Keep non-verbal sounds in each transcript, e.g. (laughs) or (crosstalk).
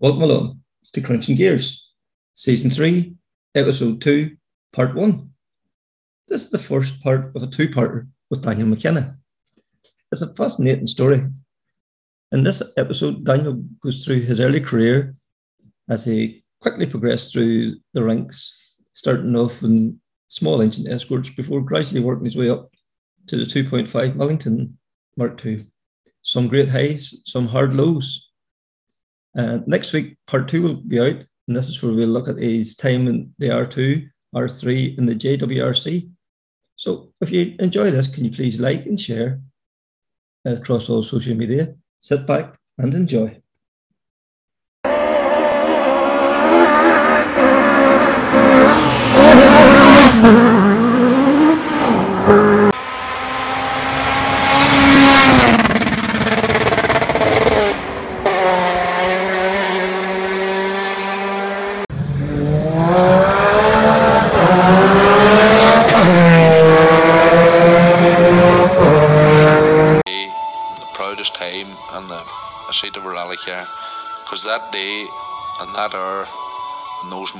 Welcome along to Crunching Gears, Season 3, Episode 2, Part 1. This is the first part of a two parter with Daniel McKenna. It's a fascinating story. In this episode, Daniel goes through his early career as he quickly progressed through the ranks, starting off in small engine escorts before gradually working his way up to the 2.5 Millington Mark II. Some great highs, some hard lows uh, next week, part two will be out, and this is where we'll look at his time in the R2, R3, and the JWRC. So if you enjoy this, can you please like and share across all social media? Sit back and enjoy. (laughs)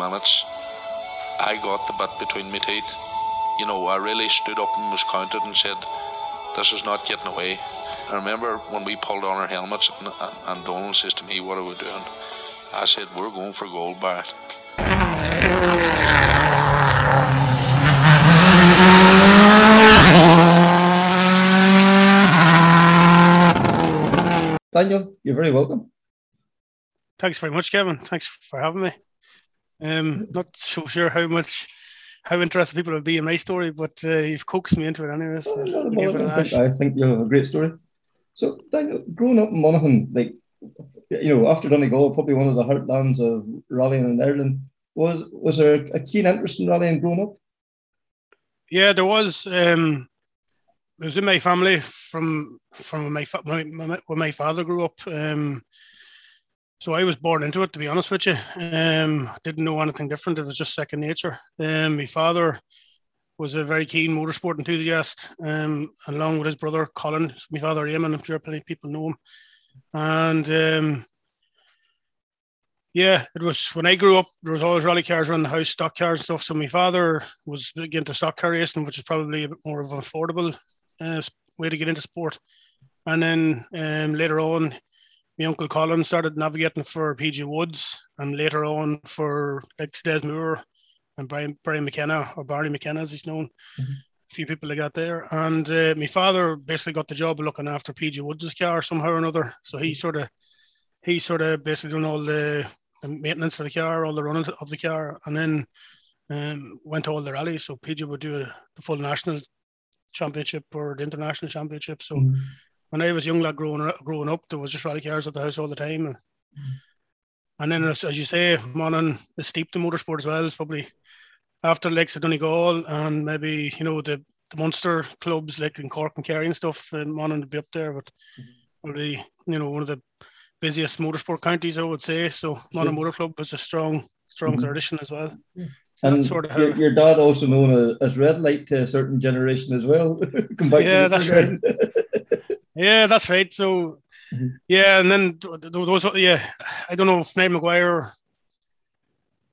and minutes, I got the bit between my teeth. You know, I really stood up and was counted and said, This is not getting away. I remember when we pulled on our helmets and, and, and Donald says to me, What are we doing? I said, We're going for gold, Barrett. Daniel, you're very welcome. Thanks very much, Kevin. Thanks for having me. Um, not so sure how much, how interested people will be in my story, but uh, you've coaxed me into it anyway. So well, I, think, I think you have a great story. So, Daniel, growing up in Monaghan, like you know, after Donegal, probably one of the heartlands of rallying in Ireland, was was there a keen interest in rallying growing up? Yeah, there was. Um, it was in my family from from my, my, my when my father grew up. Um, so I was born into it, to be honest with you. Um, didn't know anything different. It was just second nature. Um, my father was a very keen motorsport enthusiast, um, along with his brother Colin. My father Eamon, I'm sure plenty of people know him. And um, yeah, it was when I grew up. There was always rally cars around the house, stock cars and stuff. So my father was big into stock car racing, which is probably a bit more of an affordable uh, way to get into sport. And then um, later on, my uncle Colin started navigating for PG Woods and later on for like Des Moore and Brian, Brian McKenna or Barney McKenna as he's known. Mm-hmm. A few people like got there. And uh, my father basically got the job of looking after PG Woods' car somehow or another. So he sort of he sort of basically done all the, the maintenance of the car, all the running of the car, and then um, went to all the rallies. So PG would do a, the full national championship or the international championship. So mm-hmm when I was young lad growing growing up, there was just rally cars at the house all the time, and, mm. and then as, as, you say, Monaghan is steeped in motorsport as well. It's probably after Lakes of Donegal and maybe you know the, the Munster clubs like in Cork and Kerry and stuff, and Monaghan to be up there, but mm. probably you know one of the busiest motorsport counties, I would say. So Monaghan Motor Club was a strong strong mm-hmm. tradition as well. and sort of your, your, dad also known as Red Light to a certain generation as well. (laughs) yeah, that's right. (laughs) Yeah, that's right. So, mm-hmm. yeah, and then those, yeah, I don't know if Niall Maguire.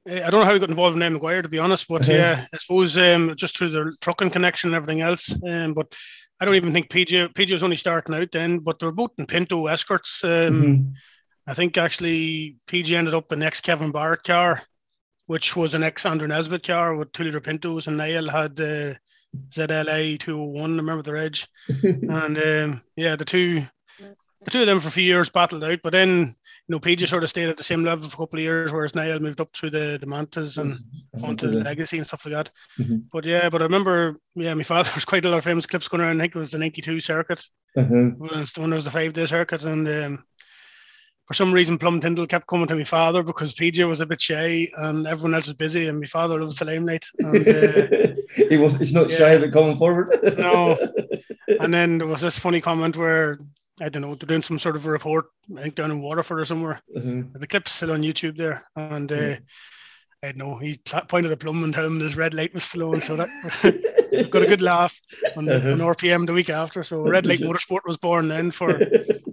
Eh, I don't know how he got involved in Niall McGuire, to be honest, but uh-huh. yeah, I suppose um, just through the trucking connection and everything else. Um, but I don't even think PJ PJ was only starting out then, but they were both in Pinto escorts. Um, mm-hmm. I think actually PJ ended up in ex Kevin Barrett car, which was an ex Andrew Nesbitt car with two liter Pintos, and Niall had uh, ZLA 201. I remember the edge, (laughs) and um, yeah, the two, the two of them for a few years battled out, but then you know, PJ sort of stayed at the same level for a couple of years, whereas Niall moved up through the, the Mantas and mm-hmm. onto the legacy and stuff like that. Mm-hmm. But yeah, but I remember, yeah, my father (laughs) was quite a lot of famous clips going around. I think it was the 92 circuit. Mm-hmm. It was when it was the five day circuit. And um, for some reason, Plum Tyndall kept coming to my father because PJ was a bit shy and everyone else was busy, and my father loves the limelight. And, uh, (laughs) he was he's not yeah, shy about coming forward. (laughs) no. (laughs) And then there was this funny comment where I don't know they're doing some sort of a report, I think down in Waterford or somewhere. Mm-hmm. The clip's still on YouTube there, and uh, mm-hmm. I don't know he pointed a plum and told him this red light was still on, so that got a good laugh on, the, uh-huh. on RPM the week after. So Red Light Motorsport was born then for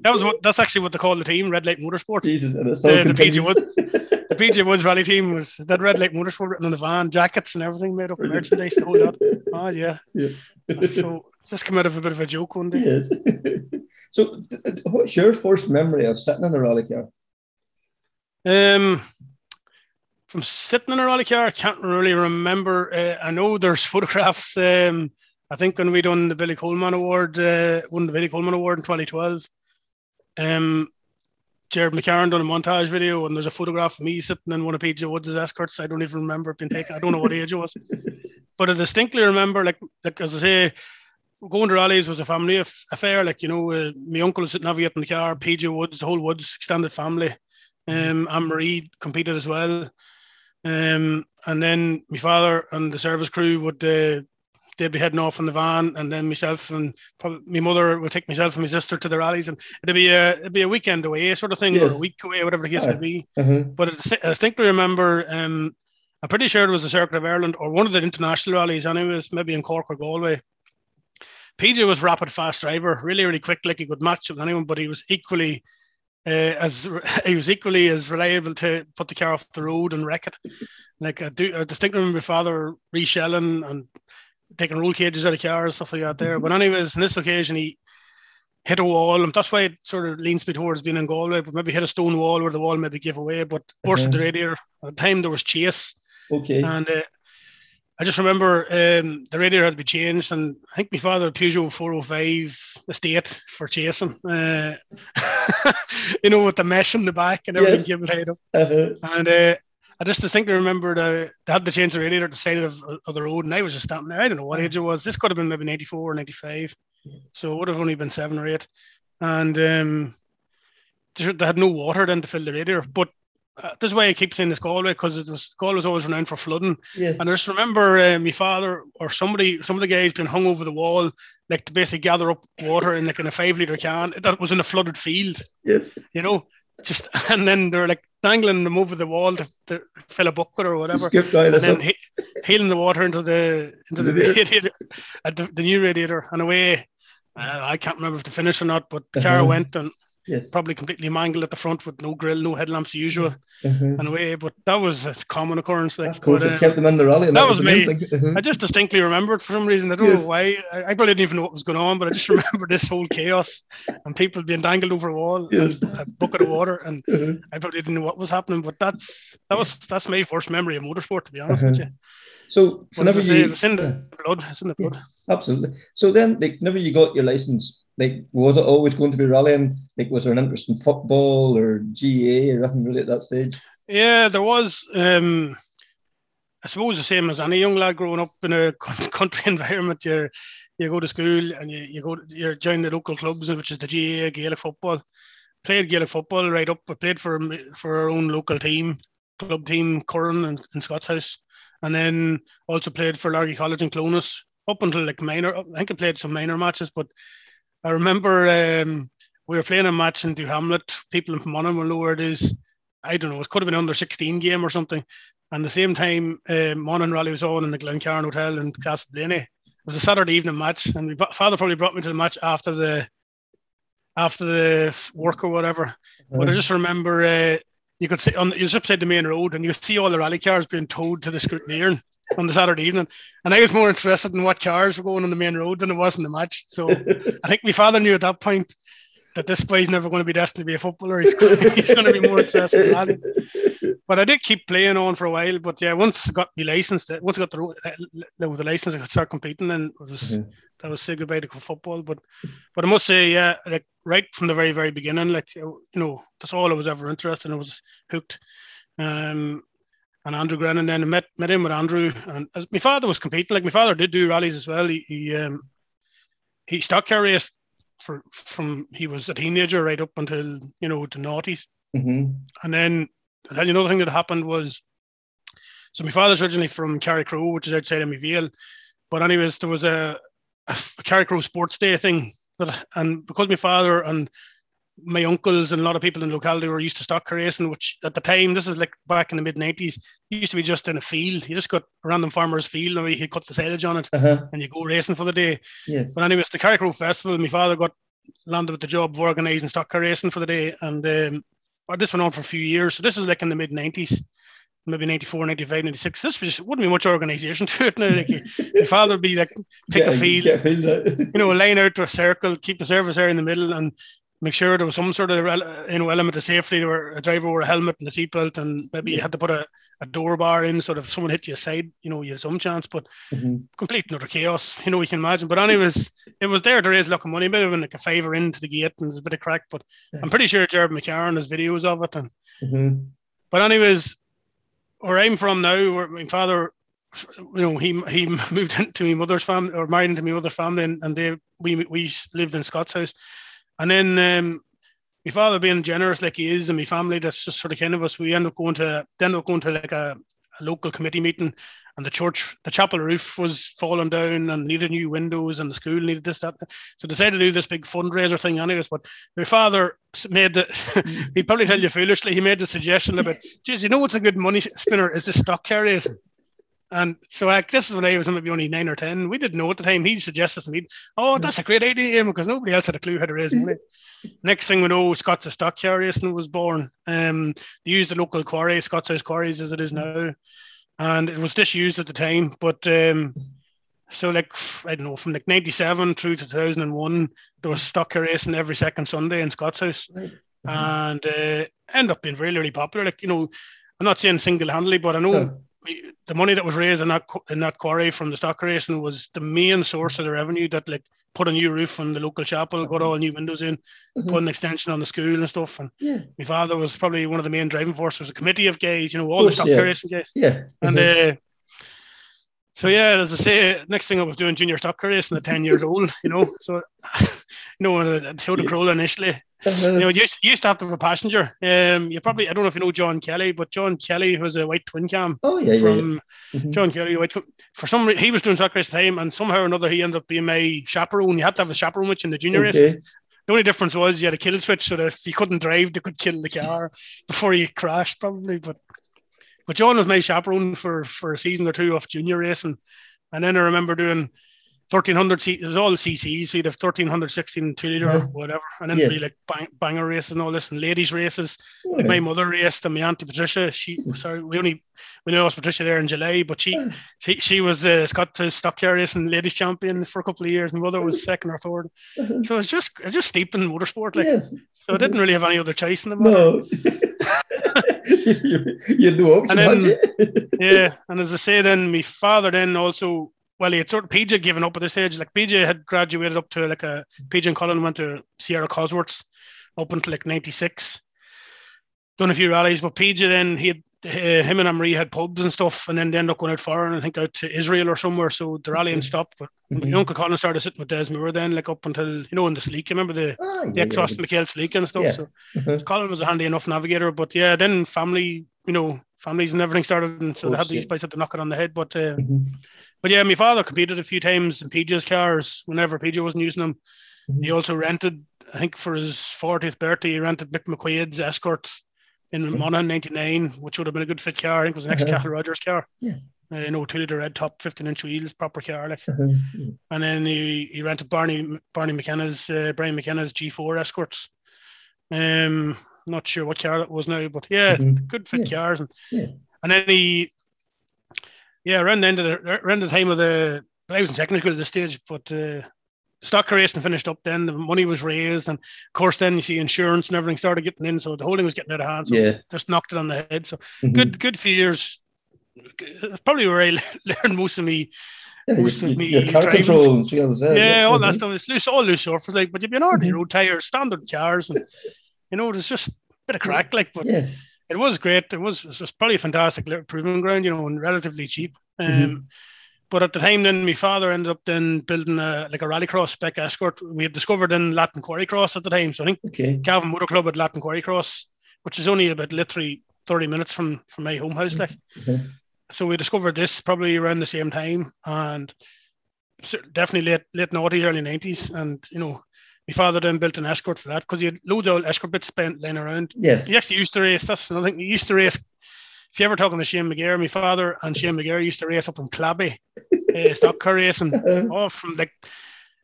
that was what that's actually what they call the team, Red Light Motorsport. Jesus, and it's The, all the PG. Woods, the PG (laughs) Woods rally team was that Red Light Motorsport written on the van, jackets and everything made up, of merchandise, whole lot. Oh yeah. Yeah. So just come out of a bit of a joke one day. Yes. (laughs) so, what's your first memory of sitting in a rally car? Um, from sitting in a rally car, I can't really remember. Uh, I know there's (laughs) photographs. Um, I think when we done the Billy Coleman Award, uh, won the Billy Coleman Award in 2012. Um, Jared McCarron done a montage video, and there's a photograph of me sitting in one of PJ Woods' escorts. I don't even remember it being taken. I don't know what age it was, (laughs) but I distinctly remember, like, like as I say, going to rallies was a family affair. Like you know, uh, my uncle was sitting navigating the car, PJ Woods, the whole Woods extended family. Um, Anne Marie competed as well. Um, and then my father and the service crew would uh, they'd be heading off in the van, and then myself and probably my mother would take myself and my sister to the rallies, and it'd be a it'd be a weekend away sort of thing, or a week away, whatever the case may be. Uh-huh. But I dis- I distinctly remember, um, I'm pretty sure it was the Circuit of Ireland or one of the international rallies, anyways, maybe in Cork or Galway. PJ was rapid fast driver, really, really quick, like he could match it with anyone, but he was equally uh, as (laughs) he was equally as reliable to put the car off the road and wreck it. Like I do, I distinctly remember my father reshelling and taking roll cages out of cars, stuff like that. There, but anyways, on this occasion, he hit a wall, and that's why it sort of leans me towards being in Galway. But maybe hit a stone wall where the wall maybe gave away, but bursted Uh-huh. the radiator. At the time, there was chase, Okay. and uh, I just remember um, the radiator had to be changed, and I think my father Peugeot 405 estate for chasing. Uh, (laughs) you know, with the mesh in the back and everything Yes. giving height up. Uh-huh. And uh, I just distinctly remember the, they had to change the radiator at the side of, of the road, and I was just standing there. I don't know what age it was. This could have been maybe 94 or 95. So it would have only been seven or eight. And um, they they had no water then to fill the radiator. But uh, this is why I keep saying this Galway because it was Galway was always renowned for flooding. Yes. And I just remember uh, my father or somebody, some of the guys being hung over the wall, like to basically gather up water in like in a five liter can that was in a flooded field, Yes. you know. Just (laughs) and then they're like dangling them over the wall to, to fill a bucket or whatever, and then he, healing the water into the into the (laughs) Radiator. at the, the new radiator, and away. Uh, I can't remember if the finish or not, but the Uh-huh. went and Yes. probably completely mangled at the front with no grill, no headlamps, usual, Uh-huh. and away. But that was a common occurrence. Like, Of course, but, it uh, kept them in the rally. That that, was me. Uh-huh. I just distinctly remember it for some reason. I don't Yes. know why. I, I probably didn't even know what was going on, but I just (laughs) remember this whole chaos and people being dangled over a wall, Yes. and a bucket of water, and Uh-huh. I probably didn't know what was happening. But that's that was that's my first memory of motorsport, to be honest with Uh-huh. you. So, whenever I say, you, it's in the blood. It's in the blood. absolutely. So then, like, whenever you got your license, like, was it always going to be rallying? Like, was there an interest in football or GAA or nothing really at that stage? Yeah, there was. Um, I suppose the same as any young lad growing up in a (laughs) country environment. You you go to school and you, you go you join the local clubs, which is the GAA Gaelic football. Played Gaelic football right up. I played for for our own local team, club team, Currin and in Scots House, and then also played for Largy College in Clones up until like minor. I think I played some minor matches, but I remember um, we were playing a match in Doohamlet. People in Monaghan will know where it is. I don't know, it could have been under 16 game or something. And the same time, uh, Monaghan Rally was on in the Glencarn Hotel in Castleblayney. It was a Saturday evening match, and my father probably brought me to the match after the after the work or whatever. But I just remember uh, you could see on you just beside the main road, and you could see all the rally cars being towed to the scrutineering on the Saturday evening. And I was more interested in what cars were going on the main road than it was in the match. So (laughs) I think my father knew at that point that this boy's never going to be destined to be a footballer. He's, he's going to be more interested in that. But I did keep playing on for a while. But yeah, once I got my license, once I got the with the license, I could start competing, and it was Mhm. that was say goodbye to football. But but I must say, yeah, like right from the very very beginning, like you know, that's all I was ever interested in. I was hooked. Um, and Andrew Grennan then I met met him with Andrew, and as my father was competing. Like my father did do rallies as well. He he, um, he stock car raced for from he was a teenager right up until you know the noughties. Mhm. And then I'll tell you another thing that happened was so my father's originally from Carrickroe, which is outside of Vale. But anyways, there was a, a Carrickroe Sports Day thing that and because my father and my uncles and a lot of people in the locality were used to stock car racing, which at the time, this is like back in the mid nineties, used to be just in a field. You just got a random farmer's field and he cut the silage on it Uh-huh. and you go racing for the day. Yes. But anyways, the Carrickroe Festival, my father got landed with the job of organising stock car racing for the day, and um, this went on for a few years. So this was like in the mid '90s, maybe 94, 95, 96. This was, wouldn't be much organisation (laughs) to it now. Like your father would be like pick a field, you know, a line out to a circle, keep the service area in the middle, and make sure there was some sort of you know element of safety where a driver wore a helmet and a seatbelt and maybe you had to put a, a door bar in so that if someone hit you aside you know you had some chance but mm-hmm. complete utter chaos (laughs) you know you can imagine but anyways it was there to raise a lot of money maybe when like a fiver into the gate and there's a bit of crack but yeah. I'm pretty sure Jared McCarron has videos of it and mm-hmm. but anyways where I'm from now where my father you know, he he (laughs) moved into my mother's family or married into my mother's family, and, and they we we lived in Scott's house. And then um, my father being generous like he is, and my family that's just sort of kind of us. We end up going to end up going to like a, a local committee meeting, and the church, the chapel roof was falling down and needed new windows, and the school needed this that. So decided to do this big fundraiser thing, anyways. But my father made the (laughs) he probably tell you foolishly he made the suggestion about, geez, you know what's a good money spinner is the stock carriers. And so like this is when I was maybe only nine or ten. We didn't know at the time. He suggested to me, "Oh, that's a great idea," because nobody else had a clue how to raise money. (laughs) Next thing we know, Scott's Stock Car Racing was born. Um, they used the local quarry, Scott's House Quarries, as it is now, and it was disused at the time. But um, so like I don't know, from like '97 through to 2001, there was stock car racing every second Sunday in Scott's House, right. and uh, ended up being really, really popular. Like you know, I'm not saying single handedly, but I know the money that was raised in that in that quarry from the stock racing was the main source of the revenue that like put a new roof on the local chapel, got all new windows in, mm-hmm. put an extension on the school and stuff. And yeah. my father was probably one of the main driving forces. There was a committee of guys, you know, all course, the stock yeah. racing guys. Yeah. And mm-hmm. uh, so yeah, as I say, next thing I was doing junior stock car racing at ten years old, you know. So (laughs) you know, I showed the Corolla initially you know, you used, used to have to have a passenger. Um, you probably I don't know if you know John Kelly, but John Kelly was a white twin cam. Oh yeah, from yeah, yeah. Mm-hmm. John Kelly. White, for some reason, he was doing soccer race time, and somehow or another he ended up being my chaperone. You had to have a chaperone which in the junior okay. races. The only difference was you had a kill switch, so that if you couldn't drive, they could kill the car (laughs) before you crashed, probably. But but John was my chaperone for for a season or two of junior racing, and then I remember doing 1300 c it was all cc's so you'd have 1300 16 two liter yeah. whatever and then yes. be like bang, banger races and all this and ladies races yeah. like my mother raced and my auntie patricia she sorry we only we lost patricia there in july but she yeah. she, she was the scottish stock car racing ladies champion for a couple of years my mother was second or 3rd uh-huh. so it's just it's just steep in motorsport like yes. so i didn't really have any other choice in the matter no. (laughs) you, you know option, and then, (laughs) yeah and as i say then my father then also well, he had sort of PJ given up at this stage. Like PJ had graduated up to like a PJ and Colin went to Sierra Cosworths up until like '96. Done a few rallies, but PJ then he had uh, him and Amri had pubs and stuff, and then they end up going out foreign, I think out to Israel or somewhere. So the rallying mm-hmm. stopped. But mm-hmm. my uncle Colin started sitting with Des Moore then, like up until you know in the sleek. Remember the ah, the ex Austin sleek and stuff. Yeah. So mm-hmm. Colin was a handy enough navigator. But yeah, then family, you know, families and everything started, and so course, they had these yeah. guys had to knock it on the head. But uh, mm-hmm. but yeah, my father competed a few times in PJ's cars whenever PJ wasn't using them. Mm-hmm. He also rented, I think, for his 40th birthday, he rented Mick McQuaid's Escort in mm-hmm. Monaghan 99, which would have been a good fit car. I think it was an ex uh-huh. Rogers car. Yeah. Uh, you know, two liter red top, 15 inch wheels, proper car. Like, uh-huh. and then he, he rented Barney Barney McKenna's uh, Brian McKenna's G4 Escorts. Um, not sure what car that was now, but yeah, mm-hmm. good fit yeah. cars. And, yeah. and then he, yeah, around the end of the around the time of the, I was in secondary school at this stage, but uh, stock racing finished up. Then the money was raised, and of course, then you see insurance and everything started getting in. So the holding was getting out of hand. So yeah. just knocked it on the head. So mm-hmm. good, good few years. That's probably where I (laughs) learned most of me. Yeah, most of me yeah, yeah, all that mm-hmm. stuff. It's loose, all loose surface, like. But you've been ordinary mm-hmm. road tires, standard cars, and you know, it's just a bit of crack, like. But yeah. it was great. It was, it was probably a fantastic proving ground, you know, and relatively cheap. Mm-hmm. Um. But at the time, then my father ended up then building a like a rallycross spec escort. We had discovered in Latin Quarry Cross at the time. So I think okay. Calvin Motor Club at Latin Quarry Cross, which is only about literally 30 minutes from from my home house. Like, mm-hmm. so we discovered this probably around the same time, and definitely late late noughties, early 90s. And you know, my father then built an escort for that because he had loads of old escort bits spent laying around. Yes, he actually used to race. That's another thing. He used to race if you ever talking to Shane McGear, my father and Shane McGear used to race up in Clabby, uh, stock car racing, (laughs) oh, from like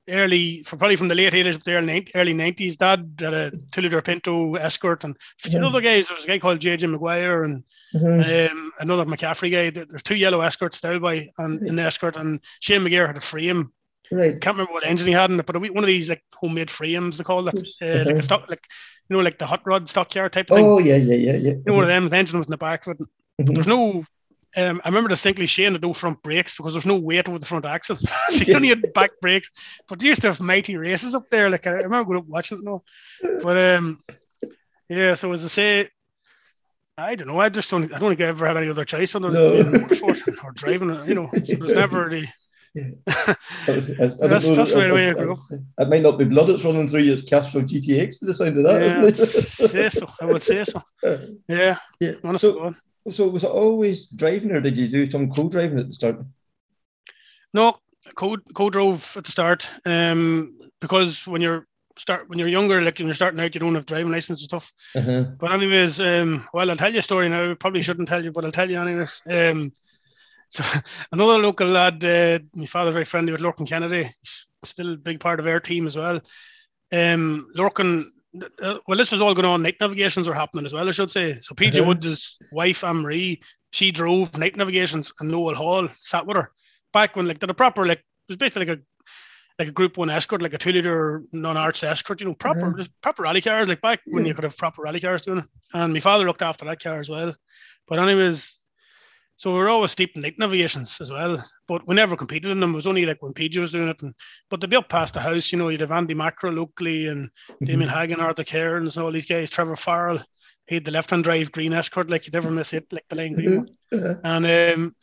early, for probably from the late 80s up to early, early 90s. Dad had a two liter Pinto Escort, and a few Mhm. other guys. There was a guy called JJ McGuire and Mhm. um, another McCaffrey guy. There- There's two yellow Escorts style by and in the Escort, and Shane McGear had a frame. Right. Can't remember what engine he had in it, but one of these like homemade frames they call it, uh, like Uh-huh. a stock, like you know, like the hot rod stock car type thing. Oh yeah, yeah, yeah, yeah. You know, one of them. The engine was in the back of it. Mhm. There's no. Um, I remember distinctly Shane had no front brakes because there's no weight over the front axle. (laughs) so you only had back brakes. But they used to have mighty races up there. Like I remember going up watching it now. But um, yeah. So as I say, I don't know. I just don't. I don't think I ever had any other choice other No. than motorsport (laughs) or driving. You know, so there's never the. (laughs) That was- I- I don't That's- that's that- the way I grew up. I- It might not be blood that's running through you, it's Castrol GTX, but the sound of that, Yeah, isn't it? say so. I would say so. Yeah, yeah. honest to So. So was it always driving, or did you do some co-driving at the start? No, co co drove at the start. Um, because when you're start when you're younger, like when you're starting out, you don't have driving license and stuff. Uh-huh. But anyways, um, well, I'll tell you a story now. Probably shouldn't tell you, but I'll tell you anyways. Um, (laughs) so another local lad, uh, my father very friendly with Lorcan Kennedy. He's still a big part of our team as well. Um, Lorcan. Uh, well, this was all going on. Night navigations were happening as well, I should say. So PJ Uh-huh. Woods' wife, Anne Marie, she drove night navigations, and Noel Hall sat with her back when like did a proper like it was basically like a like a Group One escort, like a two liter non arts escort, you know, proper Mhm. just proper rally cars, like back when you could have proper rally cars doing it. And my father looked after that car as well. But anyways, so we were always steep in navigations as well. But we never competed in them. It was only like when PJ was doing it. And but they'd be up past the house, you know, you'd have Andy Macro locally and Damien Hagan, Arthur Cairns, and all these guys, Trevor Farrell. He had the left hand drive green escort, like you never miss it, like the lane green one. Uh-huh. And um,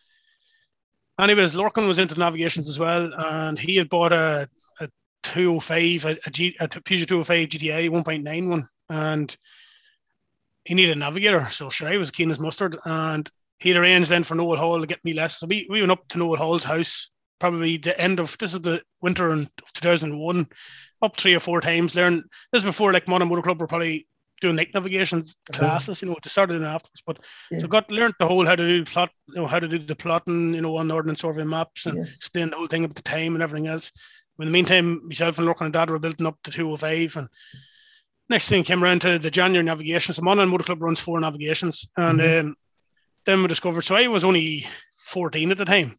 anyways, Lorcan was into navigations as well, and he had bought a, a 205, a, a, G, a Peugeot 205 GTI 1.91, and he needed a navigator. So sure, I was keen as mustard, and he'd arranged then for Noel Hall to get me lessons. So we, we went up to Noel Hall's house, probably the end of this is the winter in 2001, up three or four times. Learn this is before like Monaghan Motor Club were probably doing night navigation classes, you know, they started in afterwards. But Yeah. so got learned the whole how to do plot, you know, how to do the plotting, you know, on the ordnance survey maps and Yes. explain the whole thing about the time and everything else. In the meantime, myself and Lorcan and Dad were building up to 205 and next thing came around to the January navigation. So Monaghan Motor Club runs four navigations. And um, then we discovered so I was only 14 at the time.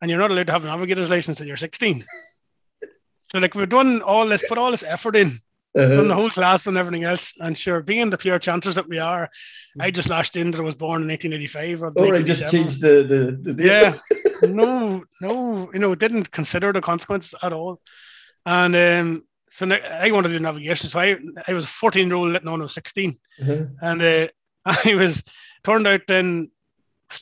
And you're not allowed to have a navigator's license until you're 16. So like we've done all this, put all this effort in, done the Uh-huh. whole class and everything else. And sure, being the pure chancers that we are, I just lashed in that I was born in 1985 or Oh, right, just changed the the, the Yeah, (laughs) no, no, you know, didn't consider the consequences at all. And um, so I wanted to do navigation. So I, I was 14 year old letting on I was 16. Uh-huh. And uh, (laughs) I was turned out then,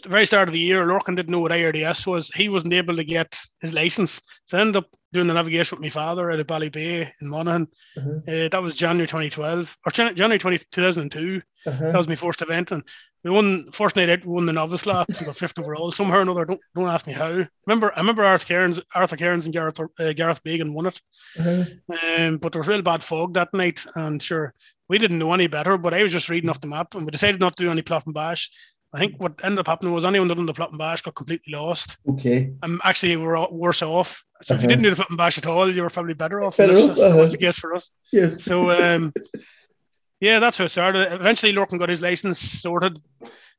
the very start of the year, Lorcan didn't know what IRDS was. He wasn't able to get his license. So I ended up doing the navigation with my father at Ballybay in Monaghan. Uh-huh. Uh, that was January 2012 or Jan- January 20, 2002. Uh-huh. That was my first event, and we won first night out. We won the novice class and got fifth overall somehow or another. Don't don't ask me how. Remember, I remember Arthur Cairns, Arthur Cairns and Gareth uh, Gareth Bagan won it. Uh-huh. Um, but there was real bad fog that night, and sure, we didn't know any better. But I was just reading off the map, and we decided not to do any plot and bash. I think what ended up happening was anyone that done the plot and bash got completely lost. Okay. And actually, we were worse off. So if you Uh-huh. didn't do the plot and bash at all, you were probably better off. Better That's- off, That was uh-huh. the case for us. Yes. So um, (laughs) yeah, that's how it started. Eventually, Lorcan got his license sorted.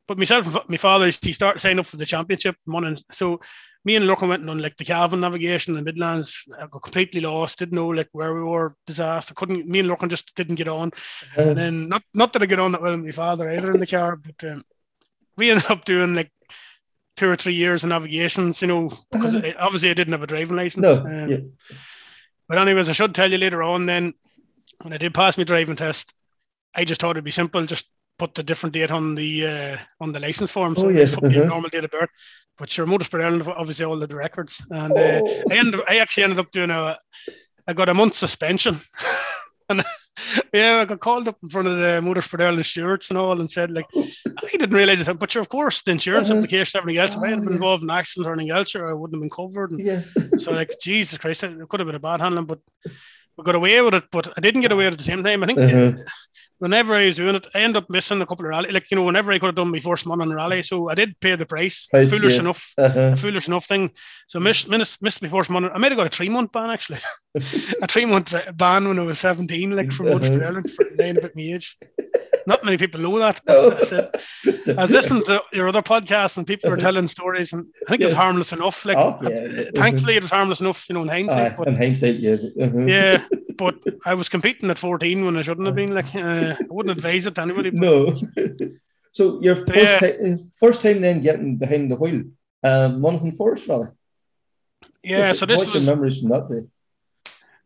But myself and my father, he started signing up for the championship. Morning. So me and Lorcan went on like the Calvin navigation in the Midlands. I got completely lost. Didn't know like where we were. Disaster. Couldn't. Me and Lorcan just didn't get on. Uh-huh. And then not not that I get on that well with my father either in the car, but um, we ended up doing like two or three years of navigations. You know, because Uh-huh. I, obviously I didn't have a driving license. No. Um, yeah. but anyways, I should tell you later on then when I did pass my driving test, I just thought it'd be simple, just put the different date on the uh, on the license form. So Oh, I yeah, just put uh-huh. normal date of birth. But sure, Motorsport Ireland obviously all the records. And uh, Oh. I ended I actually ended up doing a I got a month suspension. (laughs) and yeah, I got called up in front of the Motorsport Ireland stewards and all and said like I didn't realise it, but sure, of course, the insurance Uh-huh. application, everything else. If I had Oh, been yeah. involved in accidents or anything else, sure, I wouldn't have been covered. And Yes. (laughs) so like Jesus Christ, it could have been a bad handling, but we got away with it. But I didn't get away with it at the same time. I think Uh-huh. Whenever I was doing it, I end up missing a couple of rally. Like you know, whenever I could have done my first month on rally, so I did pay the price. Price, foolish yes. enough, Uh-huh. foolish enough thing. So missed missed, missed my first month. I might have got a three month ban actually, (laughs) a three month ban when I was seventeen, like from Uh-huh. Ireland for lying about my age. Not many people know that. No. But I said I was listening to your other podcast and people were telling stories, and I think it's Uh-huh. Harmless enough. Like, Oh, uh, yeah. thankfully, it was harmless enough, you know, in hindsight. But in hindsight, yeah. Uh-huh. yeah, (laughs) but I was competing at 14 when I shouldn't have been. Like, uh, I wouldn't advise it to anybody. But No. (laughs) so your first, Yeah. ti- first time then getting behind the wheel, um, Monaghan Forest Rally. yeah, What's- so this what's was your memories from that day?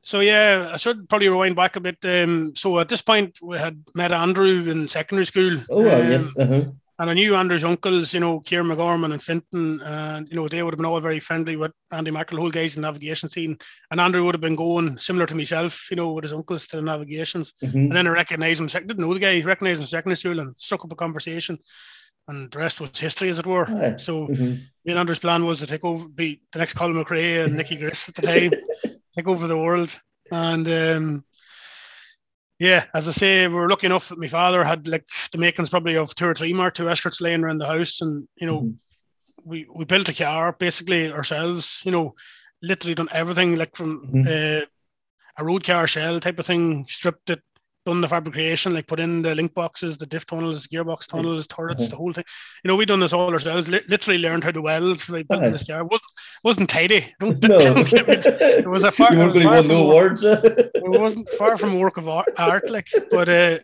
So yeah. I should probably rewind back a bit. Um, so at this point, we had met Andrew in secondary school. Oh, well, um, yes. Uh-huh. And I knew Andrew's uncles, you know, Kieran McGorman and Finton, and you know they would have been all very friendly with Andy whole guys in the navigation scene. And Andrew would have been going similar to myself, you know, with his uncles to the navigations. Mhm. And then I recognised him. Didn't know the guy. Recognised him in secondary school and struck up a conversation. And the rest was history, as it were. Aye. So Mhm. me and Andrew's plan was to take over, be the next Colin McRae and Nicky Grist at the time, (laughs) take over the world. And um, yeah, as I say, we were lucky enough that my father had like the makings probably of two or three Mark two escorts laying around the house, and you know, Mhm. we we built a car basically ourselves. You know, literally done everything like from Mhm. uh, a road car shell type of thing, stripped it, done the fabrication, like put in the link boxes, the diff tunnels, gearbox tunnels, turrets, Mhm. the whole thing. You know, we done this all ourselves. Li- literally learned how to weld by building Aye. this car. wasn't wasn't tidy. (laughs) Don't, No. don't. It was a (laughs) far. you it was far from awards. it wasn't far from work of art, art like but uh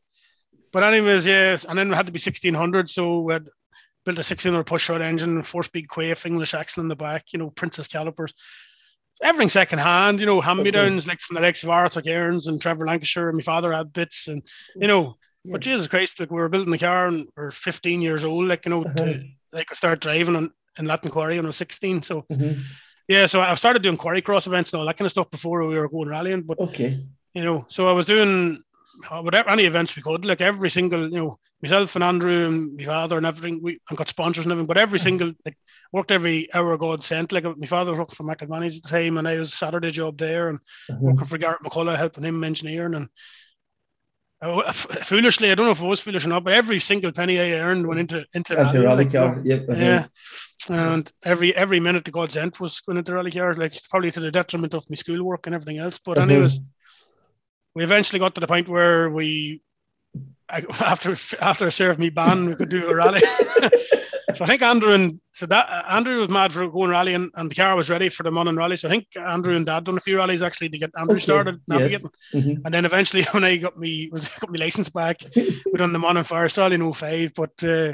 but anyways yes and then we had to be 1600 so we had built a 1600 push rod engine four speed Quaife english axle in the back you know princess calipers everything second hand you know hand me downs like from the likes of arthur cairns and trevor lancashire and my father had bits and you know but jesus christ like we were building the car and we are 15 years old like you know Uh-huh. to like I started driving in, in Latin Quarry when I was 16 so Mhm. yeah so I started doing quarry cross events and all that kind of stuff before we were going rallying but Okay. you know, so I was doing whatever any events we could, like every single, you know, myself and Andrew and my father and everything, we and got sponsors and everything, but every single like worked every hour God sent. Like my father was working for McIlvanney's at the time, and I was a Saturday job there, and Uh-huh. working for Garrett McCullough, helping him engineering. And I, foolishly, I don't know if it was foolish or not, but every single penny I earned went into into Anti rally, rally car. Yep. yeah. And every every minute the God sent was going into rally cars, like probably to the detriment of my schoolwork and everything else. But Uh-huh. anyways, we eventually got to the point where we, (laughs) after after I served me ban, we could do a rally. (laughs) so I think Andrew and so that uh, Andrew was mad for going rally and and the car was ready for the Monaghan rally. So I think Andrew and Dad done a few rallies actually to get Andrew Okay, started yes. navigating. Mhm. And then eventually, (laughs) when I got me was got my license back, we done the Monaghan Forest Rally in 05, but uh,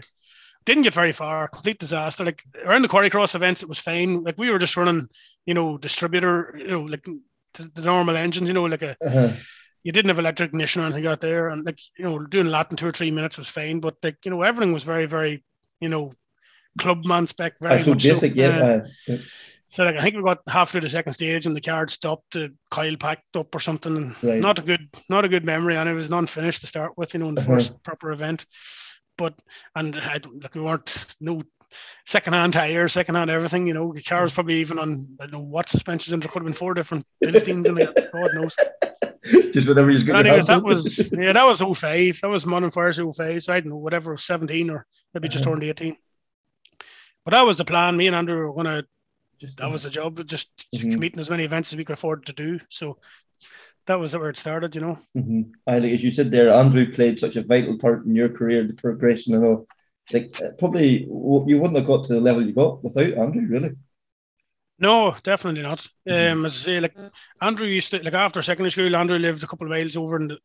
didn't get very far. Complete disaster. Like around the Quarry Cross events, it was fine. Like we were just running, you know, distributor, you know, like the, the normal engines, you know, like a Uh-huh. You didn't have electric ignition or anything out there, and like you know, doing that in two or three minutes was fine. But like you know, everything was very, very, you know, clubman spec, very Ah, so much basic, so. yeah. Uh, uh, so like I think we got half through the second stage and the card stopped, the coil packed up or something. And Right. Not a good, not a good memory, and it was non-finished to start with. You know, in the Uh-huh. first proper event. But and I don't- like we weren't no second-hand tires, second-hand everything. You know, the car was probably even on I don't know what suspensions, and there could have been four different (laughs) Philistines in it. God knows. (laughs) Just whatever you But got. anyways, that was yeah, that was 05. That was Modern Fires 05. So I don't know, whatever, 17 or maybe just Uh-huh. turned 18. But that was the plan. Me and Andrew were gonna Just that was the job, just Mhm. competing as many events as we could afford to do. So that was where it started, you know. Mm-hmm. I like as you said there, Andrew played such a vital part in your career, the progression and all. Like uh, probably w- you wouldn't have got to the level you got without Andrew, really. No, definitely not. Mhm. Um, as I say, like Andrew used to like after secondary school, Andrew lived a couple of miles over in the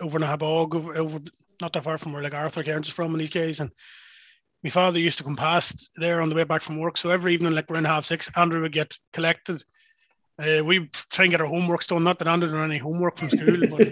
over in the Habog, over, over not that far from where like Arthur Cairns is from in these days, And my father used to come past there on the way back from work. So every evening, like around half six, Andrew would get collected. Uh, we try and get our homework done. Not that Andrew done any homework from school, but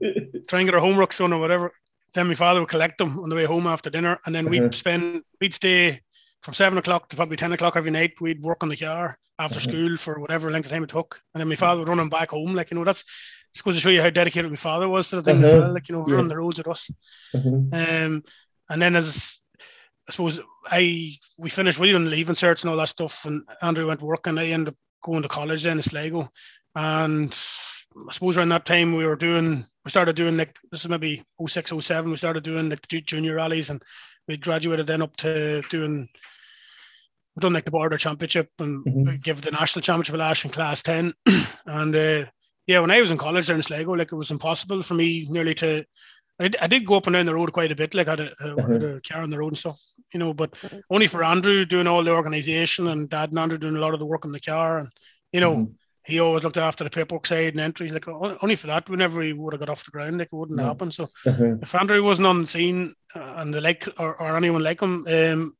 (laughs) try and get our homework done or whatever. Then my father would collect them on the way home after dinner, and then Uh-huh. we'd spend we'd stay from seven o'clock to probably ten o'clock every night. We'd work on the car after Uh-huh. school for whatever length of time it took, and then my father would run him back home. Like you know, that's it's going to show you how dedicated my father was to the thing as Uh-huh. well. Like you know, running Yes. the roads with us. Mhm. Um, and then as I suppose I we finished we done leaving certs and all that stuff, and Andrew went working. I ended up going to college then in Sligo, and I suppose around that time we were doing we started doing like this is maybe 06, 07, we started doing like junior rallies and we graduated then up to doing done like the border championship and mm-hmm. give the national championship a lash in class 10 (clears throat) and uh, yeah when i was in college there in sligo like it was impossible for me nearly to I, I did go up and down the road quite a bit like I had a, uh-huh. had a car on the road and stuff you know but only for andrew doing all the organization and dad and andrew doing a lot of the work on the car and you know mm-hmm. he always looked after the paperwork side and entries like only for that whenever he would have got off the ground like it wouldn't yeah. happen so uh-huh. if andrew wasn't on the scene uh, and the like or, or anyone like him um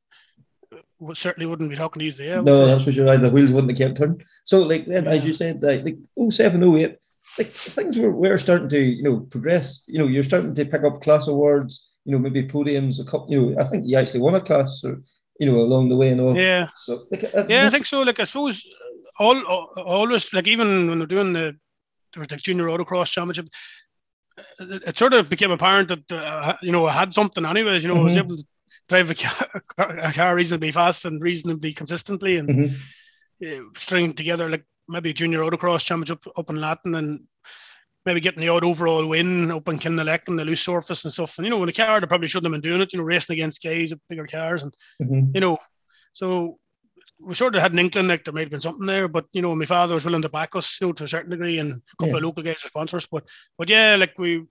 certainly wouldn't be talking to you there. No, that's for sure. Right. The wheels wouldn't have kept turning. So, like then, yeah. as you said, like, like 07, 08, like things were, were starting to, you know, progress. You know, you're starting to pick up class awards. You know, maybe podiums. A couple. You know, I think you actually won a class, or you know, along the way and all. Yeah. So, like, uh, yeah, I think so. Like, I suppose all, all always like even when they're doing the there was like junior autocross championship. It, it sort of became apparent that uh, you know I had something anyways. You know, mm-hmm. I was mm-hmm. able to drive a car, a car reasonably fast and reasonably consistently and mm-hmm. string together like maybe a junior autocross championship up in Latin and maybe getting the odd overall win up in Kinnelec and the loose surface and stuff. And you know, in a car they probably shouldn't have been doing it, you know, racing against guys with bigger cars and mm-hmm. you know, so we sort of had an inkling like there might have been something there, but you know, my father was willing to back us, you know, to a certain degree and a couple yeah. of local guys were sponsors. But but yeah, like we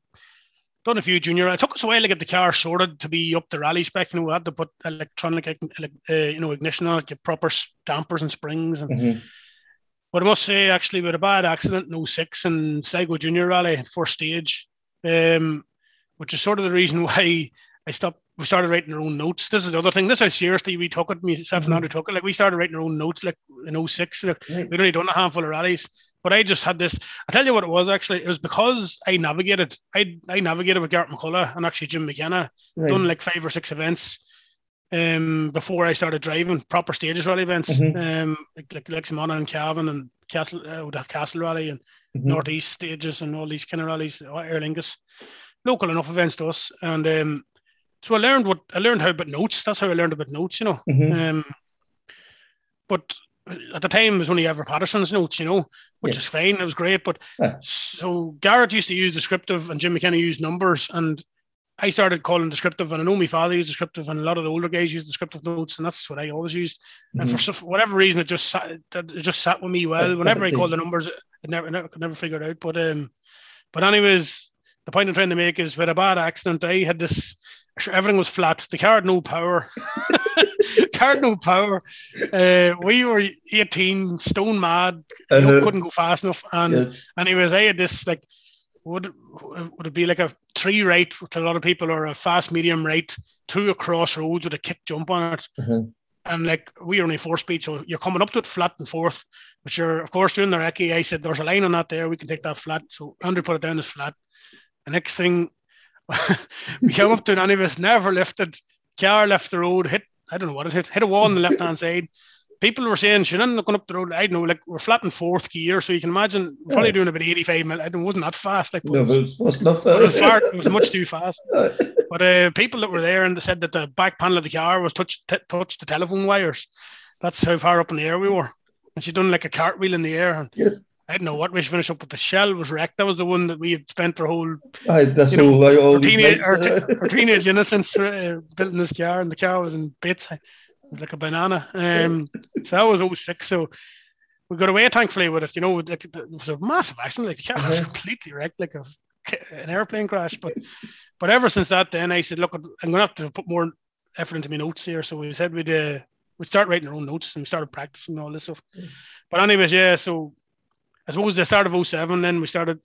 done a few junior. It took us a while to get the car sorted to be up to rally spec. You know, we had to put electronic, uh, you know, ignition on it, get proper dampers and springs. And mm-hmm. but I must say, actually, we had a bad accident in 06 in Sligo Junior Rally, first stage, um, which is sort of the reason (laughs) why I stopped. We started writing our own notes. This is the other thing. This is how seriously we took it. Me, Steph mm-hmm. and Andrew took it. Like we started writing our own notes, like in 06. Like, right. We'd only done a handful of rallies. But I just had this. I tell you what it was actually. It was because I navigated. I I navigated with Garrett McCullough and actually Jim McKenna. Right. Done like five or six events. Um, before I started driving proper stages rally events, mm-hmm. um, like like Leximana and Cavan and Castle uh, Castle Rally and mm-hmm. Northeast stages and all these kind of rallies, uh, Aer Lingus, local enough events to us. And um, so I learned what I learned how about notes. That's how I learned about notes, you know. Mm-hmm. Um, but at the time it was only ever Patterson's notes, you know, which yeah. is fine. It was great. But yeah. so Garrett used to use descriptive and Jim McKenna used numbers. And I started calling descriptive. And I know my father used descriptive and a lot of the older guys used descriptive notes. And that's what I always used. Mm-hmm. And for whatever reason, it just sat, it just sat with me well. Whenever I called the numbers, I never, never could never figure it out. But, um, but anyways, the point I'm trying to make is with a bad accident, I had this everything was flat. The car had no power. (laughs) car had no power. Uh, we were 18, stone mad, uh-huh. know, couldn't go fast enough. And yes. anyways, I had this like would would it be like a three right to a lot of people or a fast medium right through a crossroads with a kick jump on it. Uh-huh. And like we are only four speed, so you're coming up to it flat and fourth. But you're of course doing the recce. I said there's a line on that there, we can take that flat. So Andrew put it down as flat. The next thing (laughs) we came up to an any of us never lifted. Car left the road, hit I don't know what it hit, hit a wall on the left hand side. People were saying, "Shouldn't looking up the road." I don't know, like we're flat in fourth gear, so you can imagine we're probably doing about eighty-five minutes. It wasn't that fast, like, no, it was, not fast. It was, far, it was much too fast. (laughs) but uh, people that were there and they said that the back panel of the car was touched t- touched the telephone wires. That's how far up in the air we were. And she done like a cartwheel in the air. And yes. I don't know what we finished up with. The shell was wrecked. That was the one that we had spent our whole, I, that's you know, all, (laughs) our, teenage, our, our, teenage innocence uh, building this car, and the car was in bits, like a banana. Um, so that was 06. So we got away thankfully with it. You know, like, it was a massive accident. Like the car was uh-huh. completely wrecked, like a, an airplane crash. But but ever since that, then I said, look, I'm gonna have to put more effort into my notes here. So we said we'd uh, we start writing our own notes and we started practicing all this stuff. But anyways, yeah. So I suppose the start of 07, then we started,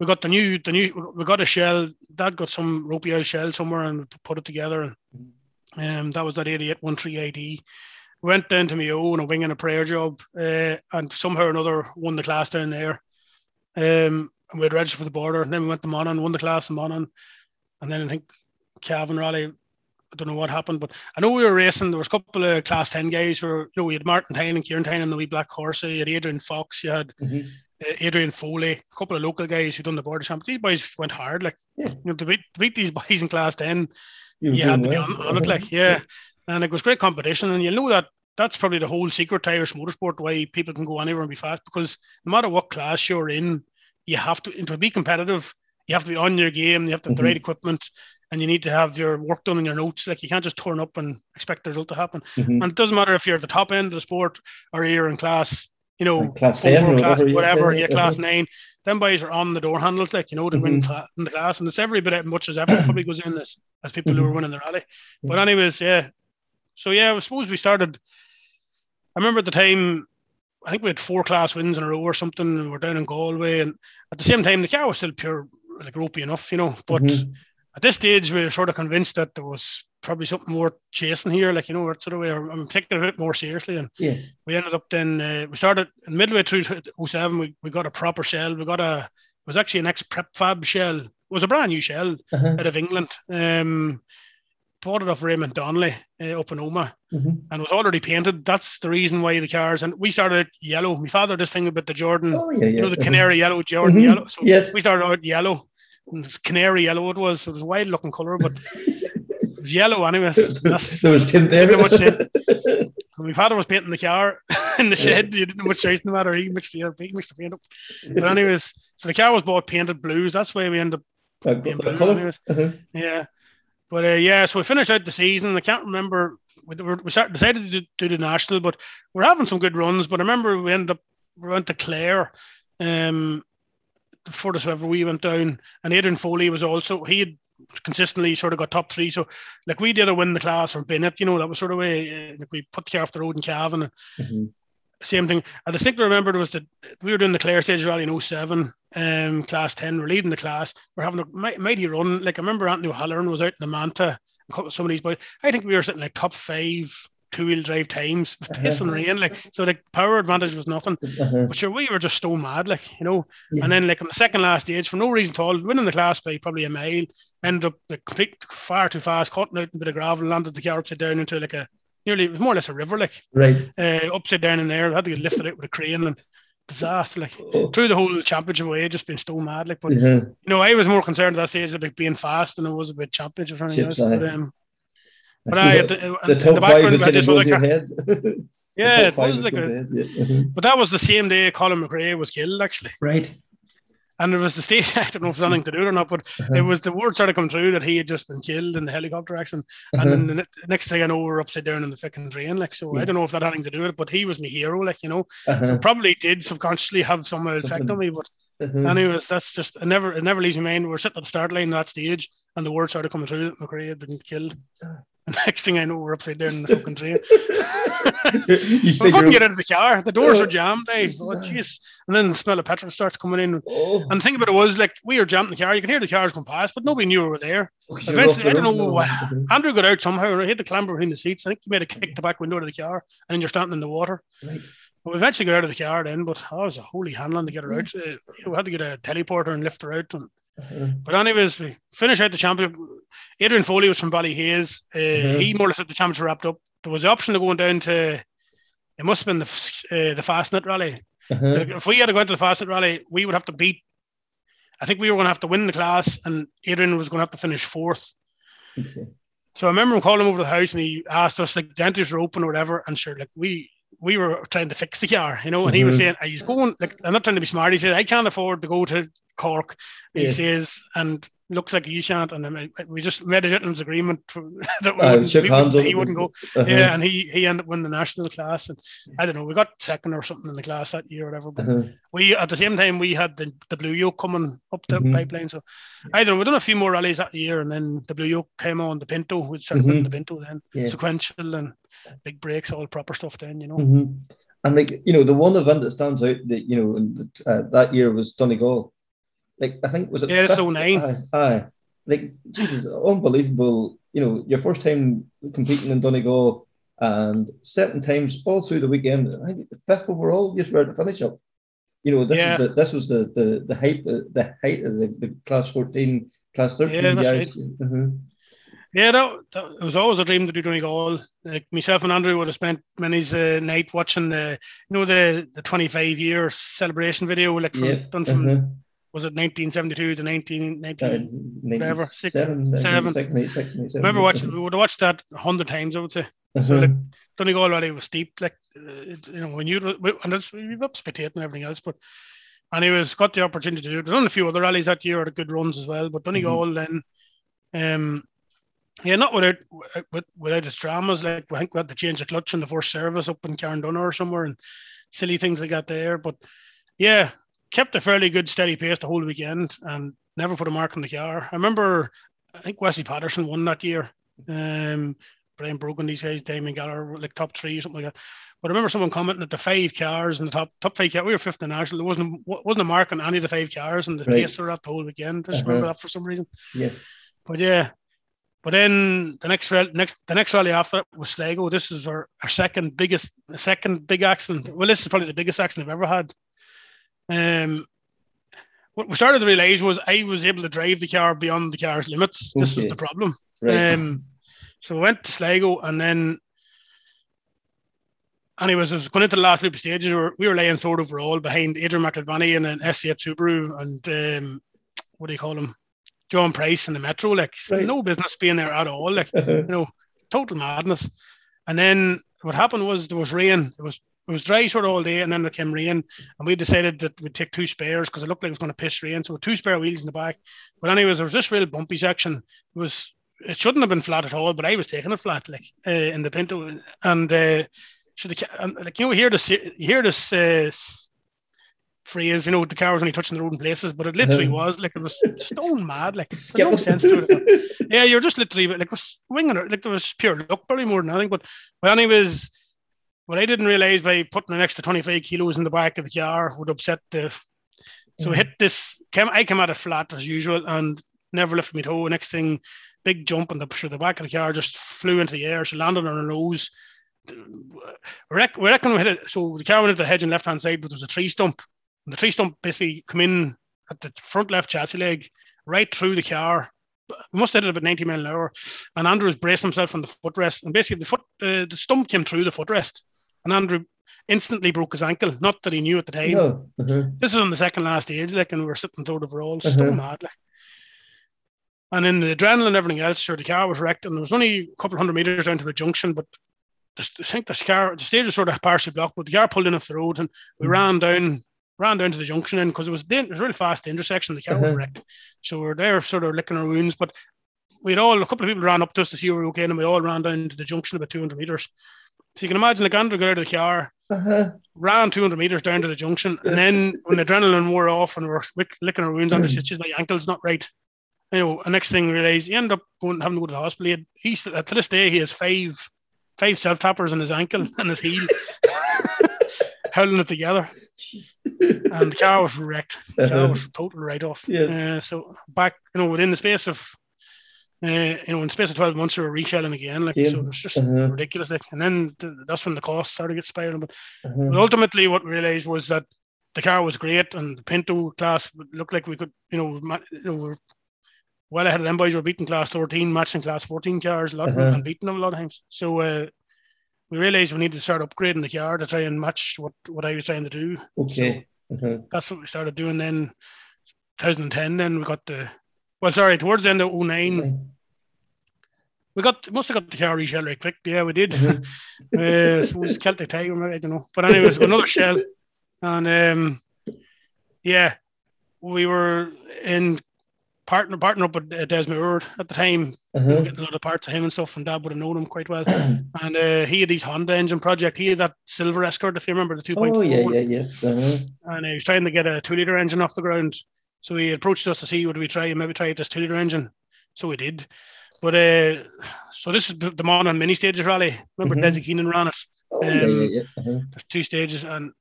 we got the new, the new, we got a shell, Dad got some ropey out shell somewhere and put it together. And um, that was that 88 1380. Went down to Mayo on a wing and a prayer job uh, and somehow or another won the class down there. Um, and we had registered for the border. And then we went to Monaghan, won the class in Monaghan. And then I think Cavan Rally I don't know what happened, but I know we were racing. There was a couple of class 10 guys who were, you know, we had Martin Tyne and Kieran Tyne and the wee black horse. You had Adrian Fox, you had mm-hmm. uh, Adrian Foley, a couple of local guys who'd done the border champ. These boys went hard. Like, yeah. you know, to beat, to beat these (laughs) boys in class 10, you, you had to well. be on, on it. Like, yeah. And it was great competition. And you know that that's probably the whole secret to Irish motorsport, why people can go anywhere and be fast, because no matter what class you're in, you have to, to be competitive, you have to be on your game. You have to have mm-hmm. the right equipment, and you need to have your work done in your notes. Like you can't just turn up and expect the result to happen. Mm-hmm. And it doesn't matter if you're at the top end of the sport or you're in class, you know, class four, class whatever, whatever yeah, class uh-huh. nine. Them boys are on the door handles, like you know, to mm-hmm. win cl- in the class, and it's every bit as much as ever (clears throat) probably goes in this as people who are mm-hmm. winning the rally. But anyways, yeah. So yeah, I suppose we started. I remember at the time I think we had four class wins in a row or something, and we're down in Galway. And at the same time, the car was still pure, like ropey enough, you know. But mm-hmm. At this stage, we were sort of convinced that there was probably something more chasing here, like you know, sort of way. I'm taking it a bit more seriously, and yeah. we ended up then. Uh, we started in midway through 07. We, we got a proper shell. We got a. It was actually an ex prep fab shell. It was a brand new shell uh-huh. out of England. Um, bought it off Raymond Donnelly uh, up in Omagh mm-hmm. and was already painted. That's the reason why the cars and we started yellow. My father this thing about the Jordan, oh, yeah, yeah. you know, the canary yellow, Jordan mm-hmm. yellow. So yes. we started out yellow. And canary yellow it was. It was a wild looking colour, but it was (laughs) yellow anyways. That's (laughs) there was tint there. Much (laughs) my father was painting the car in the shed. You didn't know much choice no matter. He mixed the he mixed the paint up. But anyways, so the car was bought painted blues. That's why we ended up being blue. Anyways. Uh-huh. Yeah. But uh, yeah, so we finished out the season. I can't remember. We, we started, decided to do, the national, but we're having some good runs. But I remember we ended up we went to Clare, um, the ever we went down, and Adrian Foley was also he had consistently sort of got top three. So like we did a win the class or Bennett, you know, that was sort of way uh, like we put the car off the road in Cavan. Mm-hmm same thing. I distinctly remember was that we were doing the Clare Stage Rally in 07, um, class 10, we're leading the class. We're having a mighty run. Like I remember Anthony O'Halloran was out in the Manta, some of these boys. I think we were sitting like top five two-wheel drive times (laughs) uh-huh. piss and rain like so like power advantage was nothing uh-huh. but sure we were just so mad like you know yeah. and then like on the second last stage for no reason at all winning the class by probably a mile ended up like complete far too fast caught out a bit of gravel landed the car upside down into like a nearly it was more or less a river, like right uh, upside down in there. I had to get lifted out with a crane and disaster. Like oh. through the whole championship away, just been so mad. Like, but yeah. you know, I was more concerned at that stage about being fast than it was about championship or anything else. But, um, but I, the, the, the, the background had this other Yeah, it was like a, yeah. but that was the same day Colin McRae was killed, actually. Right. And it was the state, (laughs) I don't know if it's anything to do it or not, but uh-huh. it was the word started coming through that he had just been killed in the helicopter accident. Uh-huh. And then the next thing I know, we're upside down in the fucking drain. Like, so yes. I don't know if that had anything to do with it, but he was my hero, like, you know. Uh-huh. So probably did subconsciously have some effect on me. But uh-huh. anyways, that's just, it never, it never leaves my mind. We're sitting at the start line that stage, and the word started coming through that McRae had been killed. (laughs) next thing I know, we're upside down in the fucking train. (laughs) we couldn't get out of the car. The doors oh, are jammed. Eh? Oh, jeez. And then the smell of petrol starts coming in. Oh. And the thing about it was, like, we were jammed in the car. You can hear the cars going past, but nobody knew we were there. Oh, Eventually, I don't know what. Andrew got out somehow. and He had to clamber between the seats. I think he made a kick to the back window of the car, and then you're standing in the water. Right. we eventually got out of the car then, but oh, it was a holy handling to get her out. Uh, we had to get a teleporter and lift her out. And uh-huh. But anyways, we finish out the championship. Adrian Foley was from Ballyhaise. Uh, uh-huh. He more or less had the championship wrapped up. There was the option of going down to, it must have been the uh, the Fastnet Rally. Uh-huh. So if we had to go into the Fastnet Rally, we would have to beat. I think we were going to have to win the class, and Adrian was going to have to finish fourth. Okay. So I remember him calling him over the house, and he asked us like dentists were open or whatever, and sure, like we we were trying to fix the car, you know, and mm-hmm. he was mm-hmm. saying, he's going, like, I'm not trying to be smart. He said, I can't afford to go to Cork. He yeah. says, and looks like you shan't. And we just made a gentleman's agreement (laughs) that we uh, wouldn't, we wouldn't, he wouldn't go. Uh-huh. Yeah, and he he ended up winning the national class. And I don't know, we got second or something in the class that year or whatever. But uh-huh. we at the same time we had the, the blue yoke coming up the mm-hmm. pipeline. So I don't know, we done a few more rallies that year, and then the blue yoke came on the Pinto, which started mm-hmm. the Pinto then yeah. sequential and big brakes, all proper stuff. Then you know. Mm-hmm. And like you know, the one event that stands out that you know uh, that year was Donegal like I think was it yeah, it's 09. Aye, aye. Like Jesus, unbelievable. You know, your first time competing in Donegal and certain times all through the weekend. I think fifth overall, just were to finish up. You know, this yeah. was the, this was the the the height the height of the, the class fourteen, class thirteen yeah, guys. Right. Mm-hmm. Yeah, that, that, it was always a dream to do Donegal. Like myself and Andrew would have spent many uh, night watching the, you know, the the twenty five year celebration video, like from, yeah. done from uh-huh was it 1972 to 1919 uh, whatever six, seven, seven. Six, six, six, remember watching we would have watched that a hundred times I would say uh-huh. so like Donegal Rally was steep like uh, you know when you and it's, were up spectating and everything else but and he was got the opportunity to do it. There's only a few other rallies that year, the good runs as well, but Donegal mm-hmm. then, um, yeah, not without with, without its dramas. Like I think we had to change the clutch in the first service up in Carndonagh or somewhere, and silly things like that there. But yeah, kept a fairly good steady pace the whole weekend, and never put a mark on the car. I remember, I think Wesley Patterson won that year. Um, Brian Brogan, these guys, Damien Gallagher, like top three, something like that. But I remember someone commenting that the five cars in the top top five cars, we were fifth in national. There wasn't wasn't a mark on any of the five cars, and the right. pace were up the whole weekend. I just uh-huh. remember that for some reason. Yes. But yeah, but then the next next the next rally after it was Sligo. This is our, our second biggest, second big accident. Well, this is probably the biggest accident I've ever had. Um, what we started to realize was I was able to drive the car beyond the car's limits. This okay. was the problem. Right. Um, so we went to Sligo and then and he was, going into the last loop of stages. We were, we were laying third overall behind Adrian McIlvanney and an S8 Subaru and um, what do you call him? John Price in the Metro. Like right. no business being there at all. Like (laughs) you know, total madness. And then what happened was there was rain. It was it was dry sort of all day, and then there came rain, and we decided that we'd take two spares because it looked like it was going to piss rain. So two spare wheels in the back. But anyways, there was this real bumpy section. It was it shouldn't have been flat at all, but I was taking it flat, like uh, in the Pinto, and uh, should the, like you know, hear this, you hear this uh, phrase, you know, the car was only touching the road in places, but it literally uh-huh. was like it was stone mad, like (laughs) no sense to it. (laughs) yeah, you're just literally like was winging it, like there was pure luck, probably more than anything. But but anyways, what I didn't realize by putting an extra 25 kilos in the back of the car would upset the. So mm. hit this. Came, I came out of flat as usual and never lifted my toe. Next thing, big jump and the, sure, the back of the car just flew into the air. She landed on her nose. We reckon, we reckon we hit it. So the car went into the hedge on the left hand side, but there was a tree stump. And the tree stump basically come in at the front left chassis leg, right through the car. We must have hit it about 90 mile an hour. And Andrews braced himself on the footrest. And basically, the foot, uh, the stump came through the footrest. And Andrew instantly broke his ankle. Not that he knew at the time. No. Uh-huh. This is on the second last stage, like, and we were sitting third overall, uh-huh. so mad. Like. And in the adrenaline and everything else, sure, the car was wrecked, and there was only a couple of hundred meters down to the junction, but the, I think the car, the stage was sort of partially blocked, but the car pulled in off the road, and we mm. ran down ran down to the junction and because it was it was really fast the intersection. The car uh-huh. was wrecked, so we are there sort of licking our wounds. But we had all a couple of people ran up to us to see we were okay, and we all ran down to the junction about 200 meters. So you can imagine like Andrew got out of the car, uh-huh. ran 200 meters down to the junction, and then when the adrenaline wore off and we are licking our wounds, Andrew said, "Just my ankle's not right." You know, and next thing we realized he ended up going having to go to the hospital. He he's to this day he has five five self tappers in his ankle (laughs) and his heel, (laughs) howling it together and the car was wrecked. The car uh-huh. was total write off. Yeah. Uh, so back, you know, within the space of, uh, you know, in the space of twelve months, we were reshelling again. Like yeah. so, it was just uh-huh. ridiculous. Like, and then the, that's when the cost started to get spiraling. But, uh-huh. but ultimately, what we realized was that the car was great, and the Pinto class looked like we could, you know, you know, we well ahead of them boys. We were beating class 13, matching class 14 cars a lot, uh-huh. and beating them a lot of times. So uh, we realized we needed to start upgrading the car to try and match what, what I was trying to do. Okay. So uh-huh. That's what we started doing then. 2010, then we got the, well, sorry, towards the end of 09, we got, must have got the car shell very quick. Yeah, we did. Uh-huh. (laughs) uh, so it was Celtic Tiger, I don't know. But anyways, another shell. And um, yeah, we were in partner partner up with uh, Des Moore at the time, uh-huh. getting a lot of parts of him and stuff, and Dad would have known him quite well. (clears throat) and uh, he had his Honda engine project. He had that silver Escort, if you remember the two point. Oh yeah, yeah, yes. Uh-huh. And he was trying to get a two liter engine off the ground. So he approached us to see would we try maybe try this two liter engine. So we did. But uh, so this is the, the Monaghan mini stages rally. Remember mm-hmm. Desi Keenan ran it. Oh, um, yeah, yeah, yeah. Uh-huh. There's two stages, and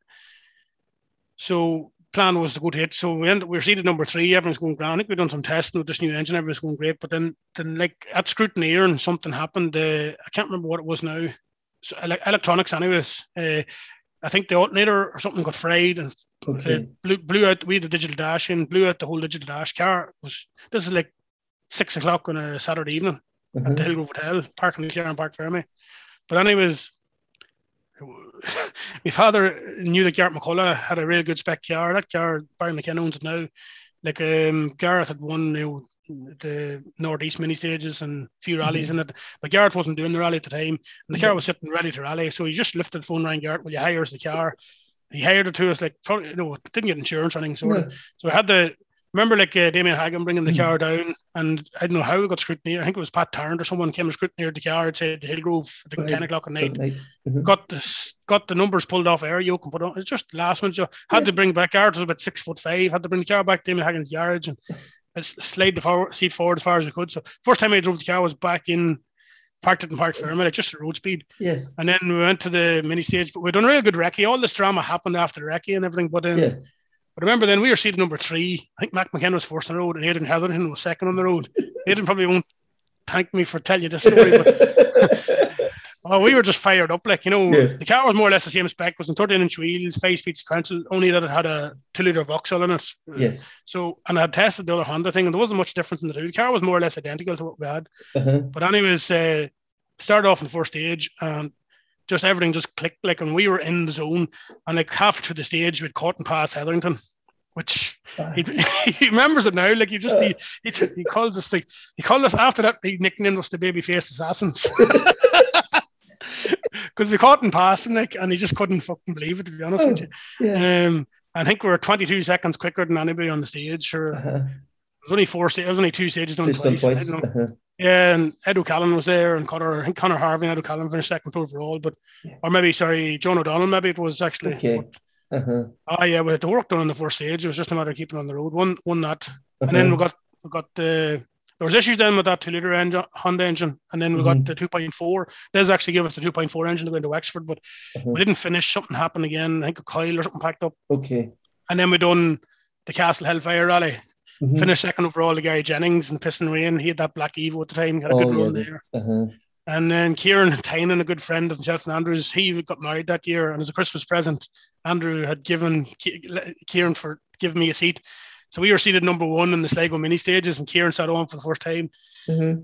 so plan was to go to it. So we ended, we're seated number three. Everyone's going grand. I think we've done some testing with this new engine. Everyone's going great. But then, then like at scrutineer and something happened. Uh, I can't remember what it was now. So, electronics, anyways. Uh, I think the alternator or something got fried and okay. uh, blew, blew out. We had the digital dash in, blew out the whole digital dash car. was this is like six o'clock on a Saturday evening mm-hmm. at the Hillgrove Hotel, parking the car in Parc Fermé. But anyways, (laughs) my father knew that Garrett McCullough had a real good spec car. That car, Barry McKenna owns it now. Like um, Garrett had won you know, the Northeast mini stages and a few rallies mm-hmm. in it. But Garrett wasn't doing the rally at the time. And the car was sitting ready to rally. So he just lifted the phone, rang Garrett, Will you hire us the car? he hired it to us like probably you know didn't get insurance or anything. So, No. so we had the remember like uh, Damien Hagan bringing the Mm. car down, and I don't know how we got scrutineered. I think it was Pat Tarrant or someone came and scrutineered the car. It said Hillgrove at Right. ten o'clock at night. Mhm. Got the got the numbers pulled off air yoke and put on. It's just last minute. So had to bring back ours was about six foot five. Had to bring the car back to Damien Hagan's garage and I s- slide the forward, seat forward as far as we could. So first time I drove the car was back in parked it in Parc Fermé, just road speed. Yes. And then we went to the mini stage, but we done a real good recce. All this drama happened after the recce and everything. But then, Yeah. but remember, then we were seated number three. I think Mac McKenna was first on the road, and Aidan Heatherton was second on the road. (laughs) Aidan probably won't thank me for telling you this story, but (laughs) oh, we were just fired up. Like you know, Yeah. the car was more or less the same spec. It was in 13 inch wheels, five speed sequential, only that it had a two liter Vauxhall in it. yes. So, and I had tested the other Honda thing, and there wasn't much difference in the two. The car was more or less identical to what we had. Uh-huh. But anyways, uh, started off in the first stage and just everything just clicked like and we were in the zone and like half through the stage we'd caught and passed Hetherington, which he, (laughs) he remembers it now. Like he just he, he, he calls us the he called us after that he nicknamed us the baby faced assassins. (laughs) (laughs) Because we caught and passed him like and he just couldn't fucking believe it to be honest with you. Yeah. Um I think we were 22 seconds quicker than anybody on the stage. Or it Uh-huh. was only four stages. It was only two stages done Just twice. I twice. don't know. Uh-huh. Yeah, and Ed O'Callaghan was there, and Connor, I think Connor Harvey and Ed O'Callaghan finished second overall, but Yeah. or maybe sorry, John O'Donnell, maybe it was actually. Okay. Uh-huh. Ah, yeah, we had the work done on the first stage. It was just a matter of keeping on the road. One, one that, and Uh-huh. then we got we got the there was issues then with that two liter engine, Honda engine, and then we got Mhm. the two point four. Des actually gave us the two point four engine to go into Wexford, but Uh-huh. we didn't finish. Something happened again. I think a coil or something packed up, Okay. and then we done the Castle Hellfire Rally. Mhm. Finished second overall to Gary Jennings and Piston Rain. He had that black Evo at the time. Had a Oh, good run the- there. Uh-huh. And then Kieran Tynan, a good friend of himself and Andrews, he got married that year. And as a Christmas present, Andrew had given Kieran for giving me a seat. So we were seated number one in the Sligo mini stages, and Kieran sat on for the first time. Uh-huh.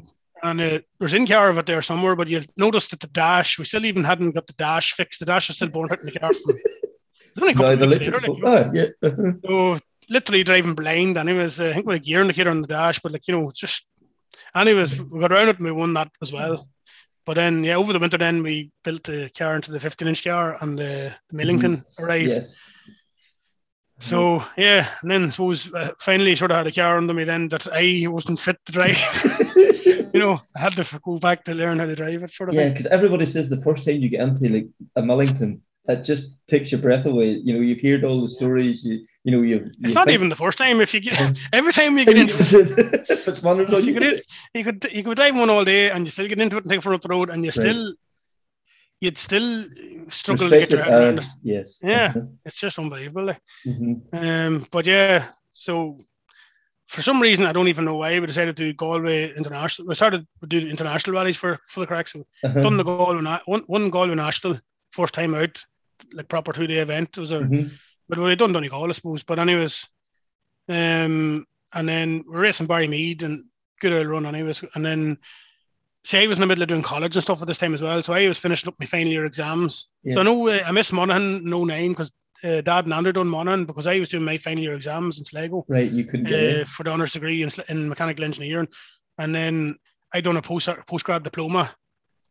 And uh, there's in car of it there somewhere, but you'll notice that the dash, we still even hadn't got the dash fixed. The dash is still born out in the car from only a couple No, of the weeks little- later. Like, yeah. Uh-huh. (laughs) so literally driving blind, and it was uh, I think with a gear indicator on the dash, but like you know, just. Anyways, we got around it and we won that as well. But then, yeah, over the winter, then we built the car into the 15 inch car, and the, the Millington arrived. Yes. So yeah, and then I suppose uh, finally sort of had a car under me then that I wasn't fit to drive. (laughs) you know, I had to go back to learn how to drive it, sort of Yeah, because everybody says the first time you get into like a Millington, that just takes your breath away. You know, you've heard all the stories. You you know you've. It's you not think- even the first time. If you get (laughs) (laughs) every time you get into it, it's wonderful. you could, you could you could drive one all day and you still get into it and take it from up the road and you still you'd still struggle to get your head around it. Yes. Yeah. Uh-huh. It's just unbelievable. Like. Mhm. Um, but yeah, so for some reason I don't even know why we decided to do Galway International. We started to do international rallies for for the cracks. So Uh-huh. done the Galway one one Galway National first time out, like proper two day event. It was a Mhm. but we done Donegal, I suppose. But anyways, um, and then we're racing Barry Mead and good old run anyways. And then see, I was in the middle of doing college and stuff at this time as well. So I was finishing up my final year exams. So I know uh, I missed Monaghan no nine because uh, Dad and Andrew done Monaghan because I was doing my final year exams in Sligo Right, you couldn't uh, for the honours degree in, in mechanical engineering, and then I done a post postgrad diploma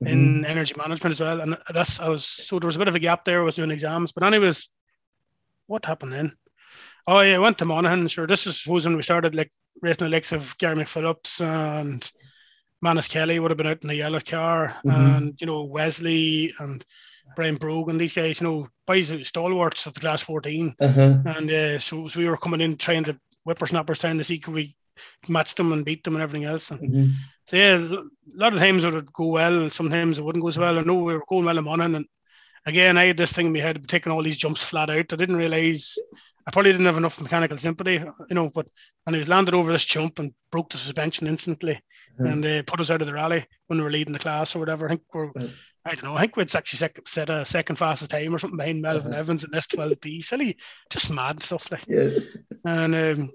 Mhm. in energy management as well. And that's I was so there was a bit of a gap there. I was doing exams, but anyways, what happened then? Oh yeah, I went to Monaghan. Sure, this is suppose when we started like racing the likes of Gary McPhillips and Manus Kelly would have been out in the yellow car, Mhm. and you know Wesley and Brian Brogan. These guys, you know, boys who- stalwarts of the class fourteen. Uh-huh. And uh, so, so we were coming in trying to whippersnappers trying to see could we match them and beat them and everything else. And Mhm. so yeah, a lot of times it would go well, and sometimes it wouldn't go as well. I know we were going well in Monaghan, and again, I had this thing in my head of taking all these jumps flat out. I didn't realize I probably didn't have enough mechanical sympathy, you know. But and he was landed over this jump and broke the suspension instantly, Mhm. and they put us out of the rally when we were leading the class or whatever. I think we're. Right. I don't know. I think we'd actually sec- set a second fastest time or something behind Melvin Uh-huh. Evans in S12B. Silly, just mad stuff like. Yeah. And um,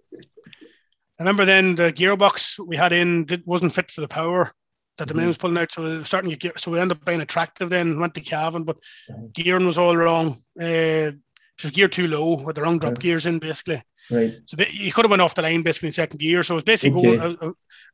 I remember then the gearbox we had in did, wasn't fit for the power that the man Mhm. was pulling out. So we were starting to get, so we ended up buying a tractive then, went to Cavan, but Mhm. gearing was all wrong. Uh, just gear too low with the wrong drop Okay. gears in basically. Right. So he could have went off the line basically in second gear. So it was basically Okay. going, I,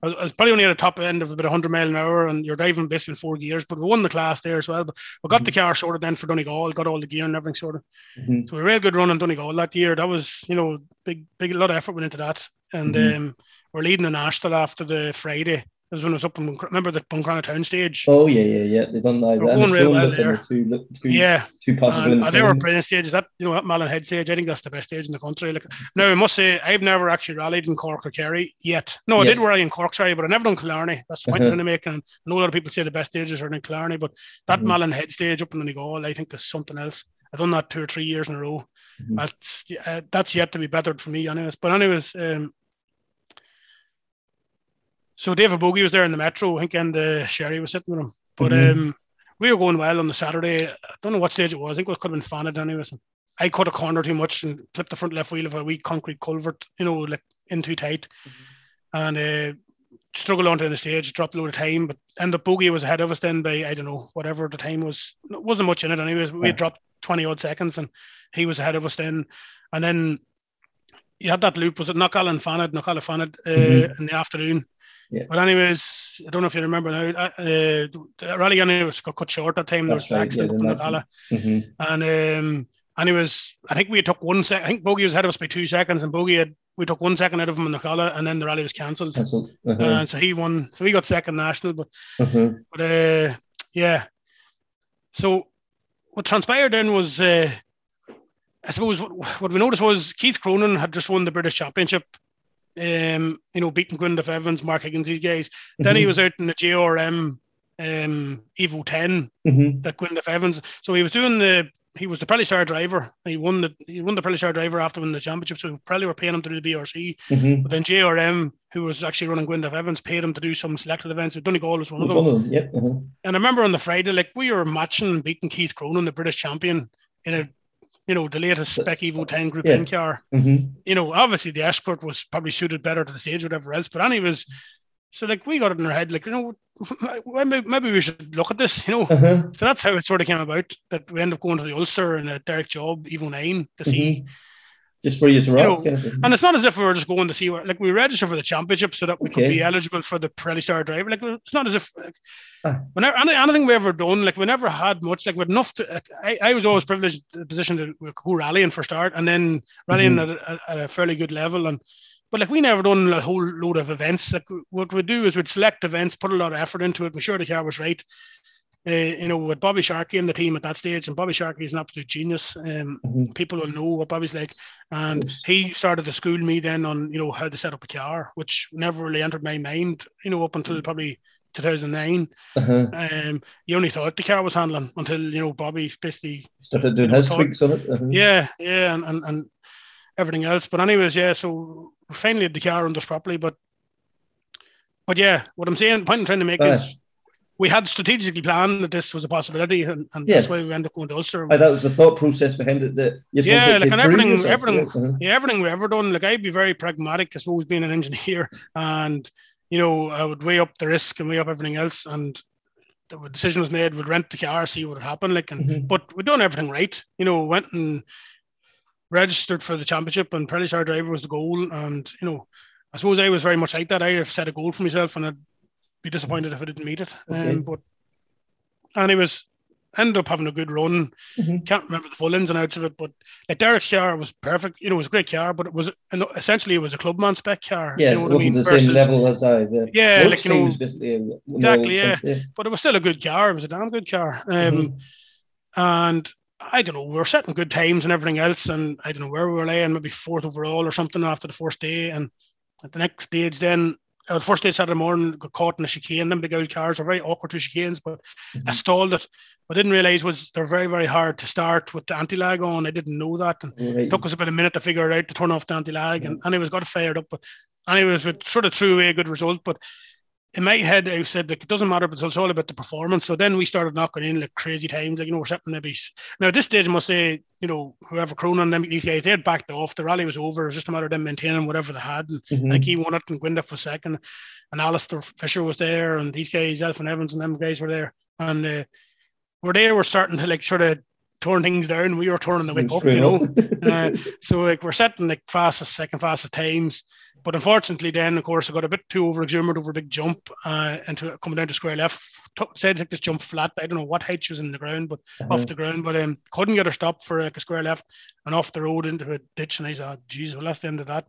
I, was, I was probably only at the top end of about 100 mile an hour, and you're driving basically in four gears. But we won the class there as well. But we got the car sorted then for Donegal, got all the gear and everything sorted. Mhm. So a real good run in Donegal that year. That was, you know, big, big, a lot of effort went into that. And Mhm. um, we're leading in Ashton after the Friday. This when I was up in, remember the Buncrana Town stage? Oh yeah, yeah, yeah. They done that. And going it's real well there there. two, two, yeah. two possible. And, uh, they were brilliant stages. That you know that Malin Head stage, I think that's the best stage in the country. Like now, I must say, I've never actually rallied in Cork or Kerry yet. No, I did rally in Cork, sorry, but I never done Killarney. That's the point Uh-huh. I'm (laughs) trying to make. And I know a lot of people say the best stages are in Killarney, but that Mhm. Malin Head stage up in Donegal, I think is something else. I've done that two or three years in a row. Mhm. That's uh, that's yet to be bettered for me, anyways. But anyways, um, so David Bogie was there in the metro. I think, and uh, Sherry was sitting with him. But Mhm. um, we were going well on the Saturday. I don't know what stage it was. I think it could have been Fanad anyways. I cut a corner too much and clipped the front left wheel of a wee concrete culvert, you know, like in too tight. And uh, struggled onto the stage, dropped a load of time, but and the Bogie was ahead of us then by I don't know whatever the time was. It wasn't much in it anyways. We Yeah. dropped twenty odd seconds, and he was ahead of us then. And then you had that loop. Was it Knockalla and Fanad, Knockalla and Fanad uh, Mhm. in the afternoon? Yeah. But anyways, I don't know if you remember now. Uh, uh, the rally anyways got cut short that time. There was That's an right, yeah, accident the up in Knockalla. Mhm. And um, was, I think we took one sec. I think Bogie was ahead of us by two seconds, and Bogie had we took one second out of him in the collar, and then the rally was cancelled. Cancelled. Uh-huh. And so he won. So he got second national, but uh-huh. but uh, yeah. So what transpired then was, uh, I suppose, what, what we noticed was Keith Cronin had just won the British Championship. Um, you know, beating Gwyndaf Evans, Mark Higgins, these guys. Then he Mhm. was out in the JRM um, Evo 10 Mhm. that Gwyndaf Evans. So he was doing the he was the Pirelli Star driver. He won the he won the Pirelli Star driver after winning the championship. So Pirelli were paying him to do the BRC. Mhm. But then JRM, who was actually running Gwyndaf Evans, paid him to do some selected events. So Donegal was one of them. one of them. Yep. Uh-huh. And I remember on the Friday, like we were matching and beating Keith Cronin, the British champion, in a you know the latest Spec Evo 10 Group Yeah. N car. Mhm. You know, obviously the Escort was probably suited better to the stage, whatever else. But anyways, so like we got it in our head, like you know, (laughs) maybe, maybe we should look at this. You know, Uh-huh. so that's how it sort of came about that we ended up going to the Ulster and a Derek Job, Evo 9 to see. Mhm. Just where you to rock. know, of thing. And it's not as if we were just going to see where, like, we registered for the championship so that we could be eligible for the Pirelli Star driver. Like, it's not as if, like, Ah. whenever, any, anything we ever done, like, we never had much, like, with enough to, like, I, I was always privileged the position to go rallying for start and then rallying Mhm. at, a, at a fairly good level. And, but like, we never done a whole load of events. Like, what we'd do is we'd select events, put a lot of effort into it, make sure the car was right. Uh, you know, with Bobby Sharkey in the team at that stage, and Bobby Sharkey is an absolute genius. Um, Mhm. people will know what Bobby's like. And he started to school me then on, you know, how to set up a car, which never really entered my mind, you know, up until probably 2009. Uh-huh. Um, you only thought the car was handling until, you know, Bobby basically, Started doing You know, his tweaks on it. Uh-huh. yeah, yeah, and, and, and everything else. But anyways, yeah, so finally the car us properly. But, but yeah, what I'm saying, point I'm trying to make is we had strategically planned that this was a possibility, and, and Yes. that's why we ended up going to Ulster. Aye, that was the thought process behind it. That Yeah, like, and everything- everything- uh-huh. yeah, everything we ever done, like I'd be very pragmatic, I suppose, being an engineer, (laughs) and you know, I would weigh up the risk and weigh up everything else, and the decision was made, we'd rent the car, see what would happen, like, and Mhm. but we'd done everything right, you know, went and registered for the championship, and Pirelli Star driver was the goal, and you know, I suppose I was very much like that. I have set a goal for myself, and I'd be disappointed if I didn't meet it. Okay. Um, but and he was ended up having a good run. Mhm. Can't remember the full ins and outs of it, but like Derek's car was perfect. You know, it was a great car, but it was essentially it was a clubman spec car. Yeah, you know it what I wasn't mean? the Versus- same level as I. The Yeah, like you know, was a, all Exactly, intents, but it was still a good car. It was a damn good car. Um, Mhm. and I don't know, we were setting good times and everything else, and I don't know where we were laying, maybe fourth overall or something after the first day. And at the next stage, then the first day Saturday morning, got caught in a chicane. Them big old cars are very awkward to chicanes, but I Mhm. stalled it. What I didn't realize was they're very, very hard to start with the anti lag on. I didn't know that. And Right. it took us about a minute to figure it out to turn off the anti lag. And anyways, got it fired up. But anyways, we sort of threw away a good result. But in my head, I said like it doesn't matter, but it's all about the performance. So then we started knocking in like crazy times, like you know, we're setting maybe now at this stage I must say, you know, whoever Cronin them these guys, they had backed off. The rally was over. It was just a matter of them maintaining whatever they had. And Mhm. like he won it and Gwyndaf was second. And Alistair Fisher was there, and these guys, Elfyn Evans and them guys were there. And uh, we're there, we're starting to like sort of torn things down. We were turning the whip up, you know. (laughs) uh, so like we're setting like fastest, second fastest times. But unfortunately, then of course I got a bit too over exuberant over a big jump uh, into coming down to square left. T- said like this jump flat. I don't know what height she was in the ground, but Uh-huh. off the ground. But um, couldn't get her stopped for like a square left and off the road into a ditch. And I said, oh, geez, well that's the end of that.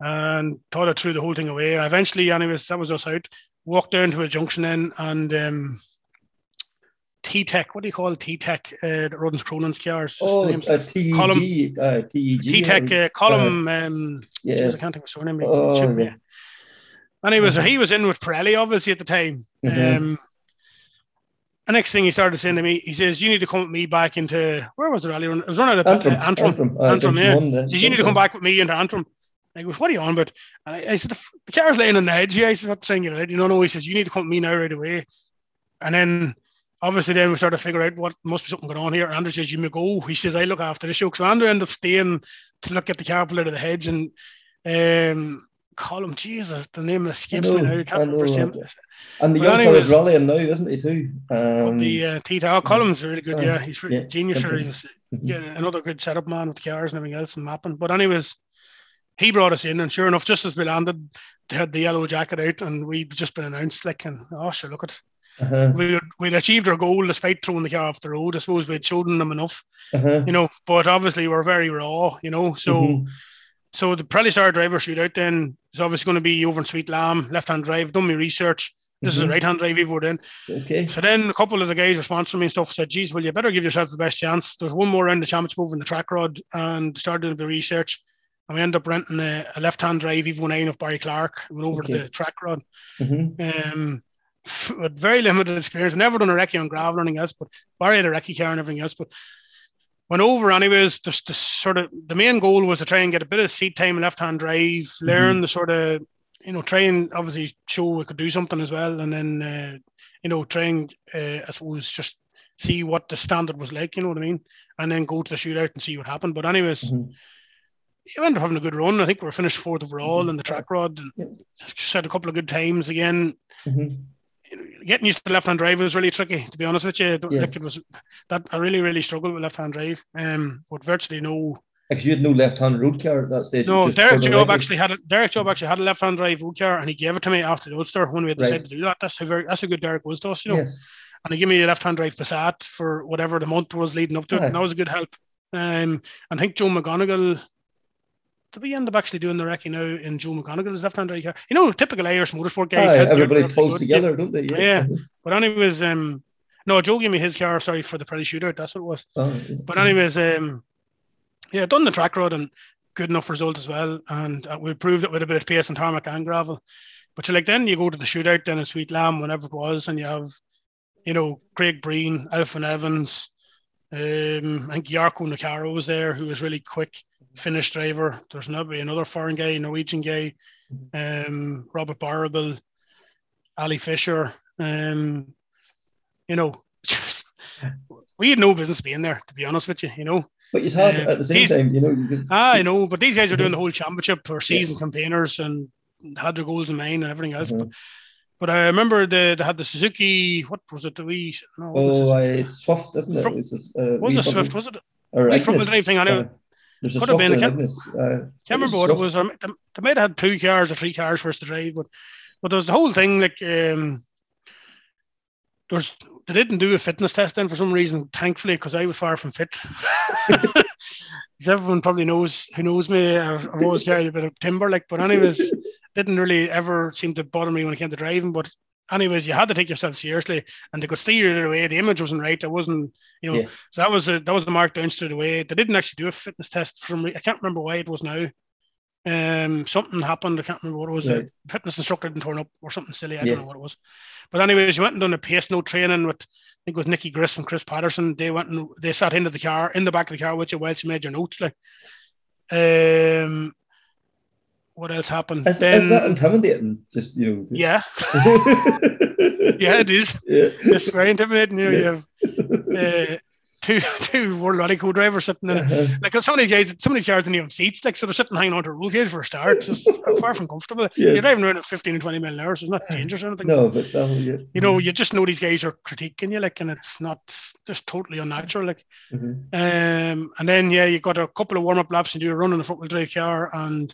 And thought I threw the whole thing away. Eventually, anyways, that was us out. Walked down to a junction then and um, T Tech. What do you call T Tech? Uh, that runs Cronin's cars. Oh, uh, TEG. Uh, TEG. T Tech uh, column. um, Yes. Jeez, I can't think of his surname. Oh, yeah. And he was Mhm. he was in with Pirelli obviously at the time. Mhm. Um, the next thing he started saying to me, he says, "You need to come with me back into where was the rally run? It was running at Antrim. uh, Antrim. Antrim. Uh, Antrim, yeah. one, uh, He says, you need to come back with me into Antrim." I goes, "What are you on about?" And I, I said, "The, the car's laying on the edge." here." I said, "What thing you know?" No, he says, "You need to come with me now right away." And then obviously then we started to figure out what must be something going on here. Andrew says, "You may go." He says, "I look after the show." So Andrew ended up staying to look at the pull out of the hedge and um. Call him Jesus. The name escapes me now. I can't remember his And the young fella's rallying now, isn't he, too? Um, the uh, Tita oh, Collins really good. uh, Yeah, he's yeah, yeah, genius. Sure, okay. he was mhm. yeah, another good setup man with cars and everything else and mapping. But anyways, he brought us in, and sure enough, just as we landed, they had the yellow jacket out, and we'd just been announced. Like, and oh, sure, look at Uh-huh, we we'd achieved our goal despite throwing the car off the road. I suppose we'd shown them enough, uh-huh. you know. But obviously, we're very raw, you know. So. Mhm. So the Star driver shootout then is obviously going to be over in Sweet Lamb, left-hand drive. Done my research. This is a Mhm. right-hand drive we've in. Okay. So then a couple of the guys who sponsoring me and stuff said, geez, well, you better give yourself the best chance. There's one more round of championship over in the Trackrod and started doing the research. And we ended up renting a, a left-hand drive Evo 9 of Barry Clark and went over Okay. to the Trackrod. Mhm. Um, with very limited experience. Never done a recce on gravel or anything else, but Barry had a recce car and everything else. But went over anyways. Just the sort of the main goal was to try and get a bit of seat time, and left hand drive, learn the sort of you know try and obviously show we could do something as well, and then uh, you know try and uh, I suppose just see what the standard was like. You know what I mean? And then go to the shootout and see what happened. But anyways. Mhm. We ended up having a good run. I think we were finished fourth overall in the Trackrod. Set a couple of good times again Mhm. Getting used to the left-hand drive was really tricky. To be honest with you, Like, it was that I really, really struggled with left-hand drive. Um, but virtually no, Because you had no left-hand road car at that stage. no. Derek Job actually had a Derek Job actually had a left-hand drive road car, and he gave it to me after the Ulster when we had decided Right. to do that. That's how very that's how good Derek was to us, you know. Yes. And he gave me a left-hand drive Passat for whatever the month was leading up to it, and that was a good help. Um, and I think Joe McGonigal. Did we end up actually doing the recce now in Joe McGonigal's left-hand drive car? You know, typical Irish motorsport guys. Aye, everybody pulls pretty together, don't they? Yeah. But anyways, um, no, Joe gave me his car. Sorry for the Pirelli shootout. That's what it was. Oh, yeah. But anyways, um, yeah, done the Trackrod and good enough result as well. And uh, we proved it with a bit of pace and tarmac and gravel. But you like then you go to the shootout then in Sweet Lamb, whenever it was, and you have, you know, Craig Breen, Elfyn Evans, um, I think Jarkko Nikara was there, who was really quick, Finnish driver. There's maybe another foreign guy, Norwegian guy, um, Robert Barrable, Ali Fisher. Um, you know, (laughs) just we had no business being there, to be honest with you. You know, But you had Uh, at the same these- time, you know, you could, ah, I know, but these guys are doing the whole championship or season campaigners and had their goals in mind and everything else. Mhm. But, but I remember the, they had the Suzuki. What was it? The we no, oh, uh, it's Swift, isn't it? From- It's just, uh, was it Swift? Was it? or wee front-wheel Ignis, drive thing, I know. There's a Could have been, I and can't-. Uh, Can't remember what it was. They might have had two cars or three cars for us to drive, but but there was the whole thing like um, there's they didn't do a fitness test then for some reason, thankfully, because I was far from fit. (laughs) As everyone probably knows who knows me, I've, I've always carried a bit of timber, like. But anyways, (laughs) didn't really ever seem to bother me when it came to driving. But anyways, you had to take yourself seriously, and they could steer you away. The image wasn't right. I wasn't, you know. Yeah. So that was a that was the mark down straight away. They didn't actually do a fitness test from. Me, I can't remember why it was now. Um, something happened. I can't remember what it was. The fitness instructor didn't turn up or something silly. I Yeah. don't know what it was. But anyways, you went and done a pace note training with I think it was Nicky Grist and Chris Patterson. They went and they sat into the car in the back of the car with you while you made your notes. Like, um, what else happened? Is, then, is that intimidating? Just, you know. yeah, (laughs) yeah, it is. yeah. It's very intimidating. You know, Yeah. you have uh, two (laughs) two World Rally co-drivers sitting in. Uh-huh. Like some of these guys, some of these cars don't even have seats. Like so, they're sitting hanging onto a roll cage for a start. It's (laughs) far from comfortable. Yes. You're driving around at 15 and 20 mile an hour, so it's not dangerous or anything. No, but still. You know, you just know these guys are critiquing you, like, and it's not just totally unnatural. Like, Mhm. um, and then yeah, you got a couple of warm up laps and you were running the front wheel drive car, and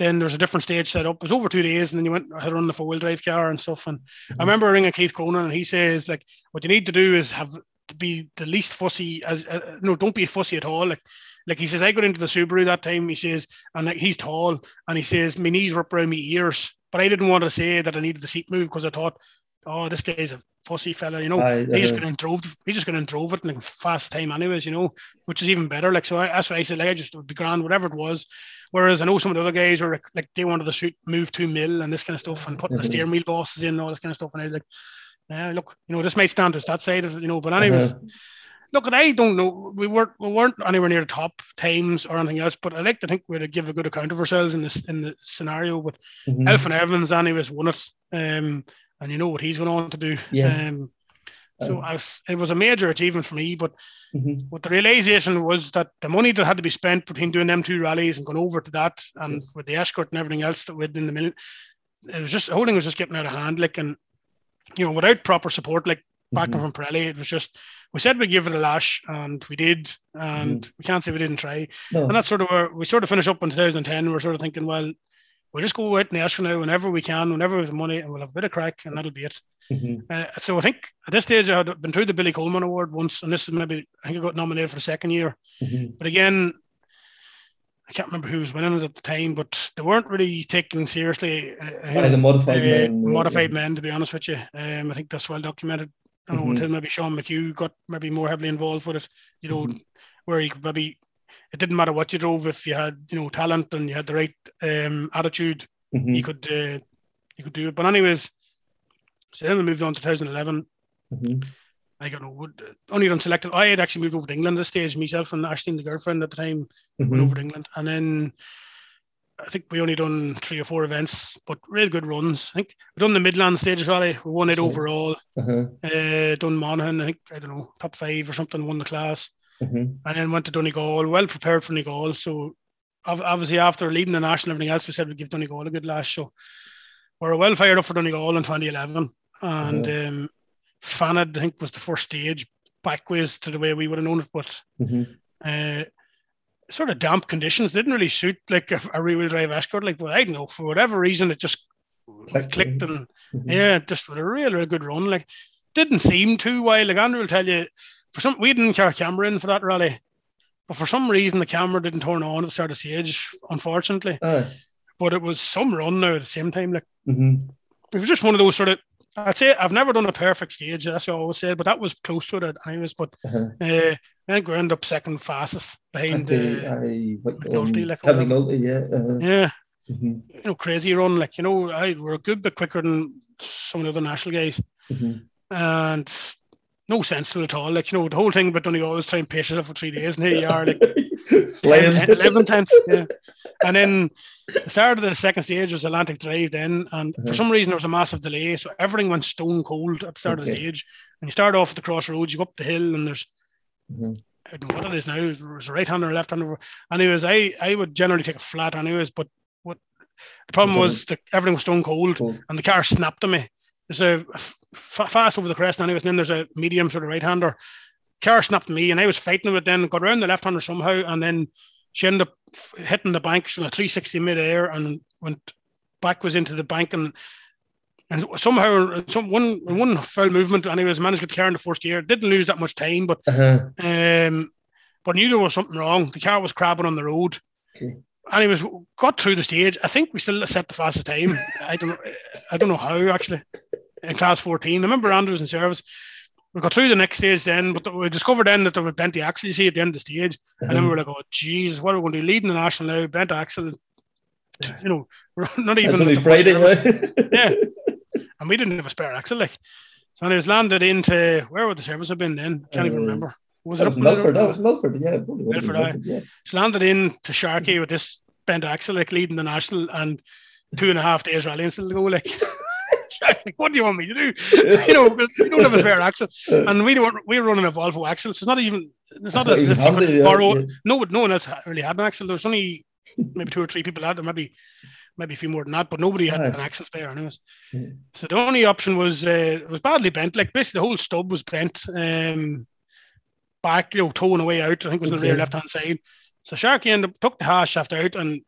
then there's a different stage set up. It was over two days, and then you went had run the four wheel drive car and stuff. And I remember ringing Keith Cronin, and he says like, what you need to do is have to be the least fussy as uh, no, don't be fussy at all. Like, like he says, I got into the Subaru that time. He says, and like, he's tall, and he says my knees were up around my ears, but I didn't want to say that I needed the seat move because I thought, oh, this guy's a fussy fella, you know. Aye, He just and drove. He just gonna drove it in like fast time, anyways. You know, which is even better. Like so, I, that's what I said. Like I just would be grand, whatever it was. Whereas I know some of the other guys were like, like they wanted to shoot move two mil and this kind of stuff and putting the steering wheel bosses in and all this kind of stuff. And I was like, yeah, look, you know, this might stand us that side of it, you know. But anyways, Uh-huh. look, and I don't know. We weren't we weren't anywhere near the top times or anything else. But I like to think we'd give a good account of ourselves in this in the scenario. But Mhm. Elfyn Evans, anyways, won it. Um, and you know what he's going on to do. Yes. Um, so Um, I was, it was a major achievement for me. But Mhm. what the realization was that the money that had to be spent between doing them two rallies and going over to that, and Yes. with the escort and everything else that we did in the minute, it was just the whole thing was just getting out of hand. Like, and you know, without proper support, like backing Mhm. from Pirelli, it was just we said we'd give it a lash, and we did, and Mm-hmm. we can't say we didn't try. No. And that's sort of where we sort of finished up in 2010. We're sort of thinking, well, we'll just go out in the Escort now whenever we can, whenever we have the money, and we'll have a bit of crack, and that'll be it. Mhm. Uh, so I think at this stage I had been through the Billy Coleman Award once, and this is maybe I think I got nominated for the second year. Mhm. But again, I can't remember who was winning it at the time, but they weren't really taken seriously. Uh, the modified uh, men, modified yeah. men, to be honest with you. Um, I think that's well documented. I don't know Mhm. until maybe Sean McHugh got maybe more heavily involved with it. You know, Mhm. where he could maybe it didn't matter what you drove if you had you know talent and you had the right um, attitude, Mhm. you could uh, you could do it. But anyways, so then we moved on to 2011. Mhm. I don't know, would, only done selected. I had actually moved over to England this stage, myself and Ashton, the girlfriend at the time, went Mhm. over to England. And then I think we only done three or four events, but real good runs. I think we done the Midland Stages Rally. We won it overall. Uh-huh. Uh, done Monaghan, I think, I don't know, top five or something, won the class. Mhm. And then went to Donegal, well prepared for Donegal. So obviously after leading the national everything else, we said we'd give Donegal a good last. So we're well fired up for Donegal in 2011. And um, Fanad, I think, was the first stage backways to the way we would have known it. But Mhm. uh, sort of damp conditions didn't really suit like a, a rear-wheel drive escort. Like, well, I don't know, for whatever reason, it just Clicked, clicked and Mhm. yeah, just with a real, real good run. Like, didn't seem too wild. Like Andrew will tell you, for some we didn't carry a camera in for that rally, but for some reason the camera didn't turn on at the start of stage, unfortunately. But it was some run now at the same time. Like Mhm. it was just one of those sort of. I'd say I've never done a perfect stage. That's what I always said, but that was close to it, anyways. But Uh-huh. uh, I think we ended up second fastest behind. Uh, aye, what, McNulty, um, like, yeah. uh-huh. yeah, Mhm. you know, crazy run. Like you know, I we're a good bit quicker than some of the other national guys. Mhm. and no sense to it at all. Like, you know, the whole thing about Donegal is trying to pace yourself for three days, and here you are, like (laughs) 10, Flying. 10, 11 tenths. (laughs) Yeah. And then the start of the second stage was Atlantic Drive then, and for Uh-huh. some reason there was a massive delay, so everything went stone cold at the start of the stage. And you start off at the crossroads, you go up the hill, and there's Mhm. I don't know what it is now. There's a right hander or left hander. Anyways, I I would generally take a flat anyways, but what the problem was that everything was stone cold Cold. and the car snapped on me. There's a f- fast over the crest, anyways, and then there's a medium sort of right hander. Car snapped me, and I was fighting with it. Then got around the left hander somehow, and then she ended up hitting the bank. She was a 360 mid air and went backwards into the bank, and and somehow some one one foul movement. Anyways, managed to get the car in the first gear. Didn't lose that much time, but Uh-huh. um, but knew there was something wrong. The car was crabbing on the road. Okay. Anyways, got through the stage. I think we still set the fastest time. I don't know. I don't know how actually. In class 14, I remember Andrews in service. We got through the next stage then, but we discovered then that there were bent axle. You see at the end of the stage, and then we were like, "Oh, Jesus, what are we going to do? Leading the national now, bent axle." You know, we're (laughs) not even the Friday, right? (laughs) Yeah. and we didn't have a spare axle. Like, so was landed into where would the service have been then? Can't even Uh, remember. Was it was Milford. That was Milford. Yeah, it probably would have been Milford. Milford, yeah. She landed in to Sharkey with this bent axle, like leading the national and two and a half days rally and still to go. Like, (laughs) like, what do you want me to do? (laughs) You know, we don't have a spare axle, and we don't. We were running a Volvo axle. So it's not even. it's not thought as if you could borrow. yeah. No, no one else really had an axle. There was only maybe two or three people had it, maybe maybe a few more than that, but nobody had Aye. an axle spare anyways. Yeah. So the only option was uh, it was badly bent. Like basically the whole stub was bent. Um, back, you know, towing away out. I think it was on the rear left hand side. So Sharkey ended up took the half shaft out, and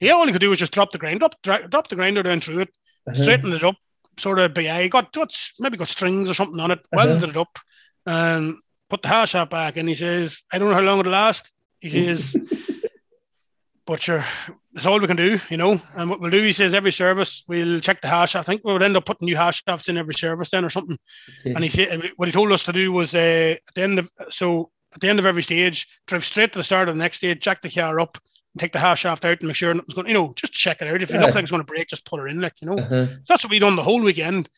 he all he could do was just drop the grinder, drop, drop the grinder down through it, Uh-huh. straightened it up, sort of BA, got, got maybe got strings or something on it, Uh-huh. welded it up, and put the half shaft back. And he says, I don't know how long it'll last. He says, (laughs) but sure, that's all we can do, you know. And what we'll do, he says, every service we'll check the hash. I think we would end up putting new half shafts in every service then or something. Okay. And he said what he told us to do was uh, at the end of so at the end of every stage, drive straight to the start of the next stage, jack the car up, and take the half shaft out and make sure nothing's going. You know, just check it out. If it Yeah. looks like it's going to break, just put it in, like you know. Uh-huh. So that's what we done the whole weekend.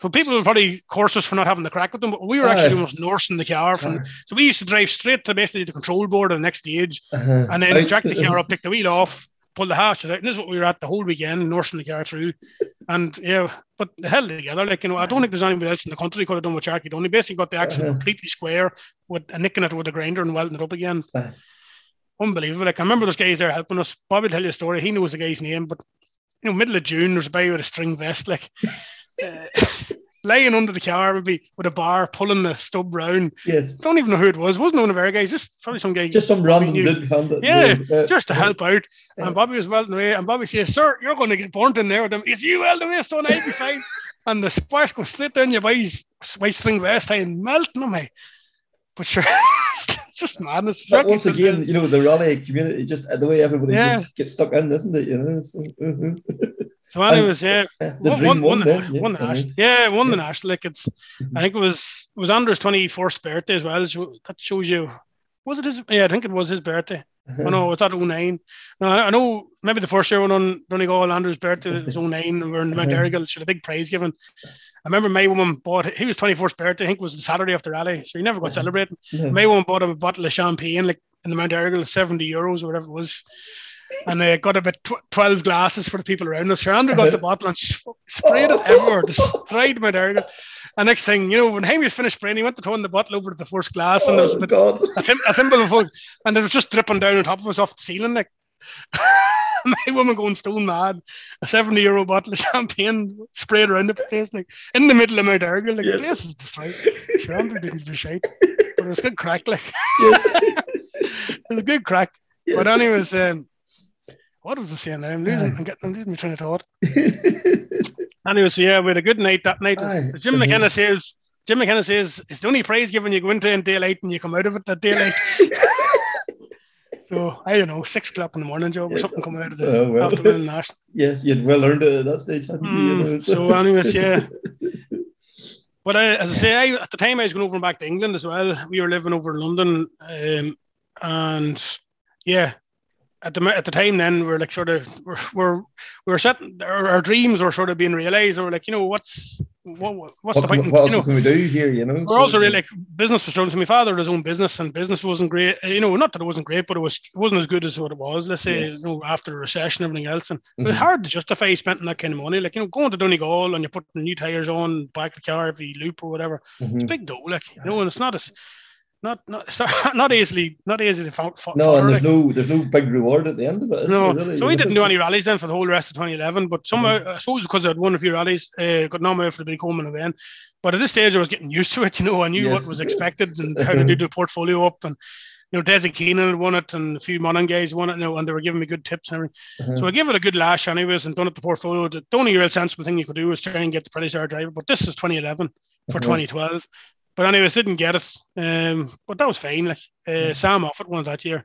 So people will probably course us for not having the crack with them, but we were actually almost nursing the car from. So we used to drive straight to basically the control board of the next stage, Uh-huh. and then jack the car up, take the wheel off, pull the hatches out. And this is what we were at the whole weekend, nursing the car through. And yeah, but the hell together. Like, you know, I don't think there's anybody else in the country could have done what Jackie done. He basically got the axle Uh-huh. completely square with nicking it with a grinder and welding it up again. Uh-huh. Unbelievable. Like I remember those guys there helping us. Bobby will tell you a story. He knows the guy's name, but you know, middle of June, there's a guy with a string vest, like (laughs) uh, laying under the car would be with a bar pulling the stub round. Yes. Don't even know who it was. Wasn't one of our guys, just probably some guy Just some random dude. Yeah, uh, just to help out. And Bobby was welding away, and Bobby says, Sir, you're going to get burnt in there with them. Is you weld away, son? I'll be fine. (laughs) and the sparks go straight down your boy's white string vest and melting on me. But sure, (laughs) it's just madness. But once again, you know, the rally community, just uh, the way everybody Yeah. just gets stuck in, isn't it? You know, so, mhm. (laughs) so anyways, yeah, won, won, won, the, then. won the yeah, mhm. Yeah, won the Yeah. Nash. Like it's. I think it was it was Andrew's twenty first birthday as well. So that shows you. Was it his? Yeah, I think it was his birthday. Oh no, it was that 09. No, I know maybe the first year when on Donegal Andrew's birthday it (laughs) was 09 and we we're in the Mount Uh-huh. Errigal, so a big prize given. I remember my woman bought he was 21st birthday, I think it was the Saturday after rally, so he never got Uh-huh. celebrated. Yeah. My woman bought him a bottle of champagne like in the Mount Errigal, 70 euros or whatever it was. And they got about tw- 12 glasses for the people around us. Andrew got the bottle and s- sprayed it everywhere, destroyed Mount Errigal. And next thing, you know, when was finished spraying, he went to turn the bottle over to the first glass and there was a Oh, bit God. a, thim- a thimble of full, and it was just dripping down on top of us off the ceiling. Like (laughs) my woman going stone mad, a seventy euro bottle of champagne sprayed around the place, like in the middle of Mount Errigal. Like Yes. the place is destroyed. Sure, Andrew didn't a shite, but it was good crack. Like Yes. (laughs) it was a good crack. Yes. But anyways, um, what was I saying? now? I'm losing. I'm getting. I'm losing my train of thought. (laughs) Anyways, so yeah, we had a good night that night. Aye. As Jim McKenna says. Jim McKenna says it's the only prize given you go into in daylight and you come out of it at daylight. (laughs) so I don't know, six o'clock in the morning job or Yes. something coming out of the Oh, well. afternoon national. (laughs) yes, you'd well earned it at that stage, hadn't you? you know, Mm, so anyways, yeah. But I, as I say, I, at the time I was going over and back to England as well. We were living over in London, um, and yeah, at the at the time then we are like sort of we're we're we were setting our, our dreams were sort of being realised. We were like, you know, what's what, what's what, the point? can, what you know, can we do here? You know, we're also really like business was struggling. So my father had his own business, and business wasn't great. You know, not that it wasn't great, but it was it wasn't as good as what it was. Let's say Yes. you know after the recession, and everything else, and it was Mhm. hard to justify spending that kind of money. Like you know, going to Donegal and you're putting new tires on back of the car every loop or whatever. Mhm. It's big dough, like you know, and it's not as not not (laughs) it's not, easily not easy to fo- fo- No, and there's no there's no big reward at the end of it No, really? so we didn't do any rallies then for the whole rest of 2011. But somehow, I suppose because I'd won a few rallies, uh, got nominated for the big home event. But at this stage, I was getting used to it. (laughs) You know, I knew Yes. what was expected and how (laughs) to do the portfolio up. And you know, Desi Keenan had won it, and a few Monaghan guys won it. You know, and they were giving me good tips and everything. Uh-huh. So I gave it a good lash, anyways, and done up the portfolio. The only real sensible thing you could do was try and get the Pirelli Star driver. But this is 2011 for Mhm. 2012. But anyways, didn't get it. Um, but that was fine. Like uh, Mhm. Sam Moffett won that year.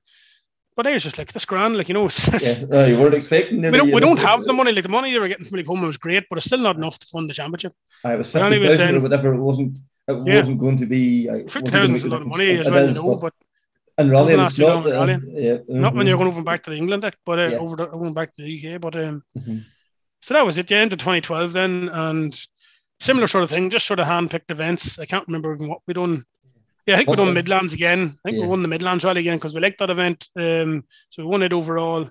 But I was just like, this grand, like you know, (laughs) yeah, no, you weren't expecting. we don't, we don't have the money. Like the money they were getting from League Home was great, but it's still not enough to fund the championship. I was fifty or then- whatever. It wasn't. It Yeah. wasn't going to be. Fifty thousand is a lot of money as well, is, you know. but- And rallying, doesn't it's last too not. uh, rallying. yeah, not when you're going over back to England, like, but uh, Yeah. over the, going back to the UK. But um, mhm. so that was it. The end of 2012 then, and similar sort of thing, just sort of hand-picked events. I can't remember even what we done. Yeah, I think we done Midlands again. I think Yeah. we won the Midlands rally again because we liked that event. Um, so we won it overall.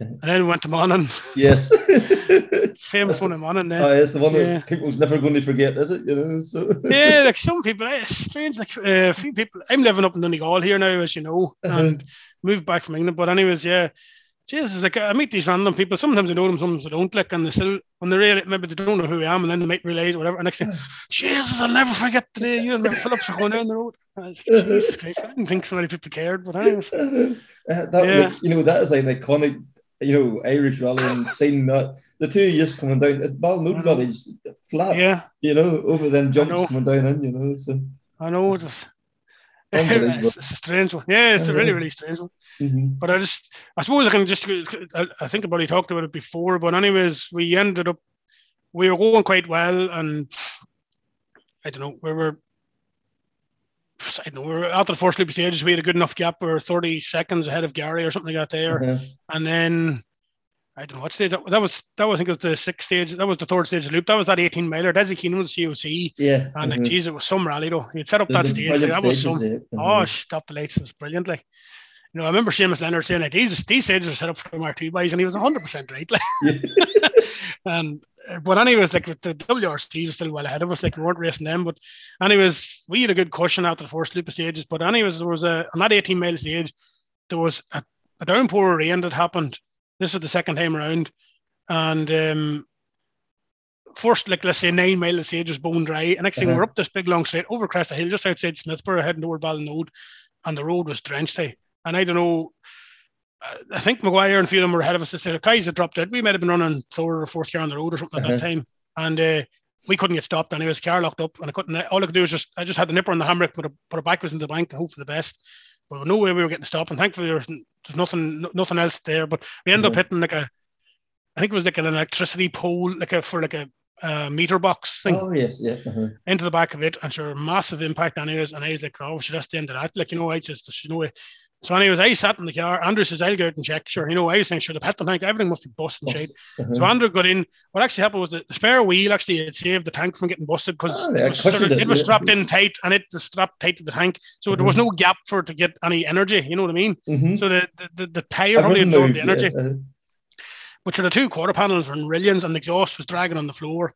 and then we went to Monaghan. Yes. (laughs) (laughs) Famous one in Monaghan then. Oh, it's the one Yeah. that people's never going to forget, is it? You know, so (laughs) yeah, like some people, eh, it's strange. Like uh, a few people, I'm living up in Donegal here now, as you know, Uh-huh. and moved back from England. But anyways, yeah, Jesus, like I meet these random people. Sometimes I know them, sometimes I don't. Like, and they still when they really maybe they don't know who I am, and then they might realize whatever. And next thing, (sighs) Jesus, I'll never forget the day you and Phillips were going down the road. I was like, (laughs) Jesus Christ, I didn't think so many people cared, but anyways, (laughs) Uh, that Yeah. like, you know that is like an iconic you know Irish rally and (laughs) seeing that the two of you just coming down at I Ballinode flat yeah, you know over them jumps coming down in you know so I know it was. It's, it's a strange one. Yeah, it's a really, really strange one. Mhm. But I just, I suppose I can just, I, I think I've already talked about it before, but anyways, we ended up, we were going quite well, and I don't know, we were, I don't know, we were after the first loop stages, we had a good enough gap, we were 30 seconds ahead of Gary or something like that there. Uh-huh. And then, I don't know what stage, that, that was, that was, I think it was the sixth stage, that was the third stage of the loop, that was that 18 miler, Desi Keenan was COC, yeah and like, mhm. geez, it was some rally though. He'd set up There's that stage, brilliant that was some, yeah. Oh, stop the lights! It was brilliant. Like, you know, I remember Seamus Leonard saying like these these stages are set up for MR2 boys, and he was hundred percent right. Like, (laughs) Yeah. and uh, but anyways, like with the WRCs are still well ahead of us. Like we weren't racing them, but anyways, we had a good cushion after the first loop of stages. But anyways, there was a on that eighteen mile stage, there was a, a downpour of rain that happened. This is the second time around, and um, first, like let's say nine mile of stage was bone dry. And next thing Uh-huh. we're up this big long straight over Crest Hill, just outside Smithborough, heading toward Ballinode, and the road was drenched. Hey. And I don't know. uh, I think Maguire and a few of them were ahead of us. The guys had dropped out. We might have been running third or fourth car on the road or something at that Uh-huh. time, and uh, we couldn't get stopped. And it was car locked up, and I couldn't. All I could do was just I just had the nipper on the handbrake, put a put a back was in the bank, and hope for the best. But no way we were getting stopped, and thankfully there's there's nothing no- nothing else there. But we ended up hitting like a, I think it was like an electricity pole, like a for like a uh, meter box thing oh yes yeah uh-huh. into the back of it, and sure, massive impact anyways. And I was like, oh, should that's the end of that. Like, you know, I just, there's no way. So, anyways, I sat in the car. Andrew says, I'll go out and check. Sure, you know, I was saying, sure, the petrol tank, everything must be busted and shit. Uh-huh. So, Andrew got in. What actually happened was the spare wheel actually had saved the tank from getting busted because Ah, yeah, it was, sort of- it, was strapped in tight and it was strapped tight to the tank. So, there was Mhm. no gap for it to get any energy. You know what I mean? Mhm. So, the, the, the, the tire only absorbed the energy. yeah, uh-huh. But sure, the two quarter panels were in rillions and the exhaust was dragging on the floor.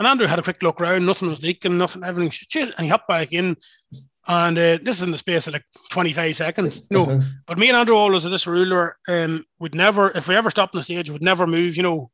And Andrew had a quick look around, nothing was leaking, nothing, everything. And he hopped back in. And uh, this is in the space of like 25 seconds. No, Uh-huh. but me and Andrew always had this ruler um, would never, if we ever stopped on the stage, would never move, you know,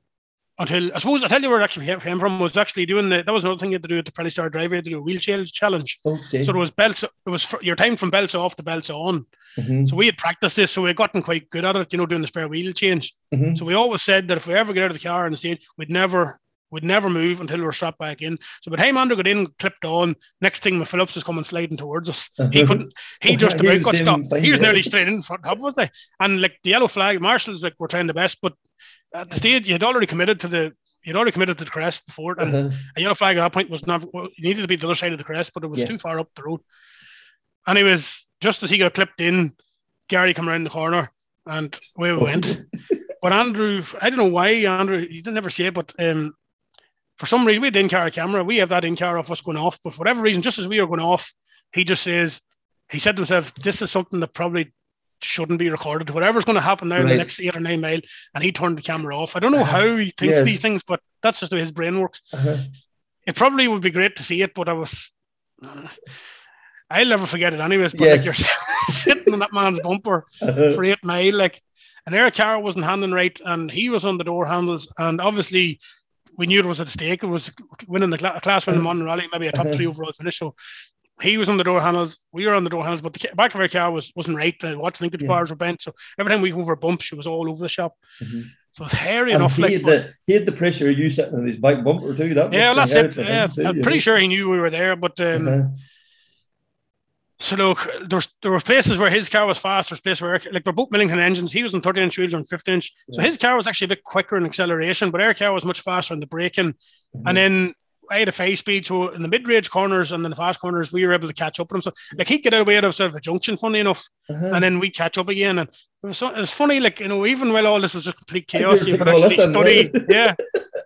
until I suppose I tell you where it actually came from was actually doing the, that was another thing you had to do at the Pirelli Star Drive, you had to do a wheel challenge challenge. okay So there was belts, it was your time from belts off to belts on. Mhm. So we had practiced this, so we had gotten quite good at it, you know, doing the spare wheel change. Mhm. So we always said that if we ever get out of the car on the stage, we'd never would never move until we were strapped back in. So but Andrew got in, clipped on, next thing McPhillips was coming sliding towards us. He Uh-huh. couldn't he just he about was got stopped. He was nearly straight in front of us. Like. And like the yellow flag, marshals like were trying the best, but at the stage you had already committed to the you'd already committed to the crest before it, and Uh-huh. a yellow flag at that point was never well, you needed to be the other side of the crest, but it was Yeah. too far up the road. Anyways, just as he got clipped in, Gary come around the corner and away we went. (laughs) But Andrew, I don't know why Andrew, he didn't ever say it, but um, for some reason we had in-car camera. We have that in-car of us going off, but for whatever reason, just as we were going off, he just says, he said to himself, "This is something that probably shouldn't be recorded. Whatever's going to happen now in the next eight or nine mile," and he turned the camera off. I don't know Uh-huh. how he thinks Yeah. these things, but that's just the way his brain works. Uh-huh. It probably would be great to see it, but I was. I'll never forget it, anyways. But Yes. like you're (laughs) sitting in that man's bumper Uh-huh. for eight mile, like, and Eric car wasn't handling right, and he was on the door handles, and obviously we knew it was at stake. It was winning the cla- class winning one rally, maybe a top three (laughs) overall finish. So he was on the door handles, we were on the door handles, but the back of our car was wasn't right. The Watts linkage Yeah. bars were bent, so every time we over a bump, she was all over the shop. Mhm. So it's hairy And enough. he, Like, had the, he had the pressure of you sitting on his bike bumper too. That yeah, that's it. hurt for him Yeah, I'm pretty sure he knew we were there, but um, Uh-huh. So look, there there were places where his car was fast. There's places where like they're both Millington engines. He was on 30 inch wheels and 50 inch, so his car was actually a bit quicker in acceleration, but our car was much faster in the braking. Mhm. And then I had a five speed, so in the mid range corners and then the fast corners, we were able to catch up with him. So like he'd get out away out of sort of a junction, funny enough, Uh-huh. and then we catch up again. And it was so, it was funny, like you know, even while all this was just complete chaos, you could actually in, study. right? yeah.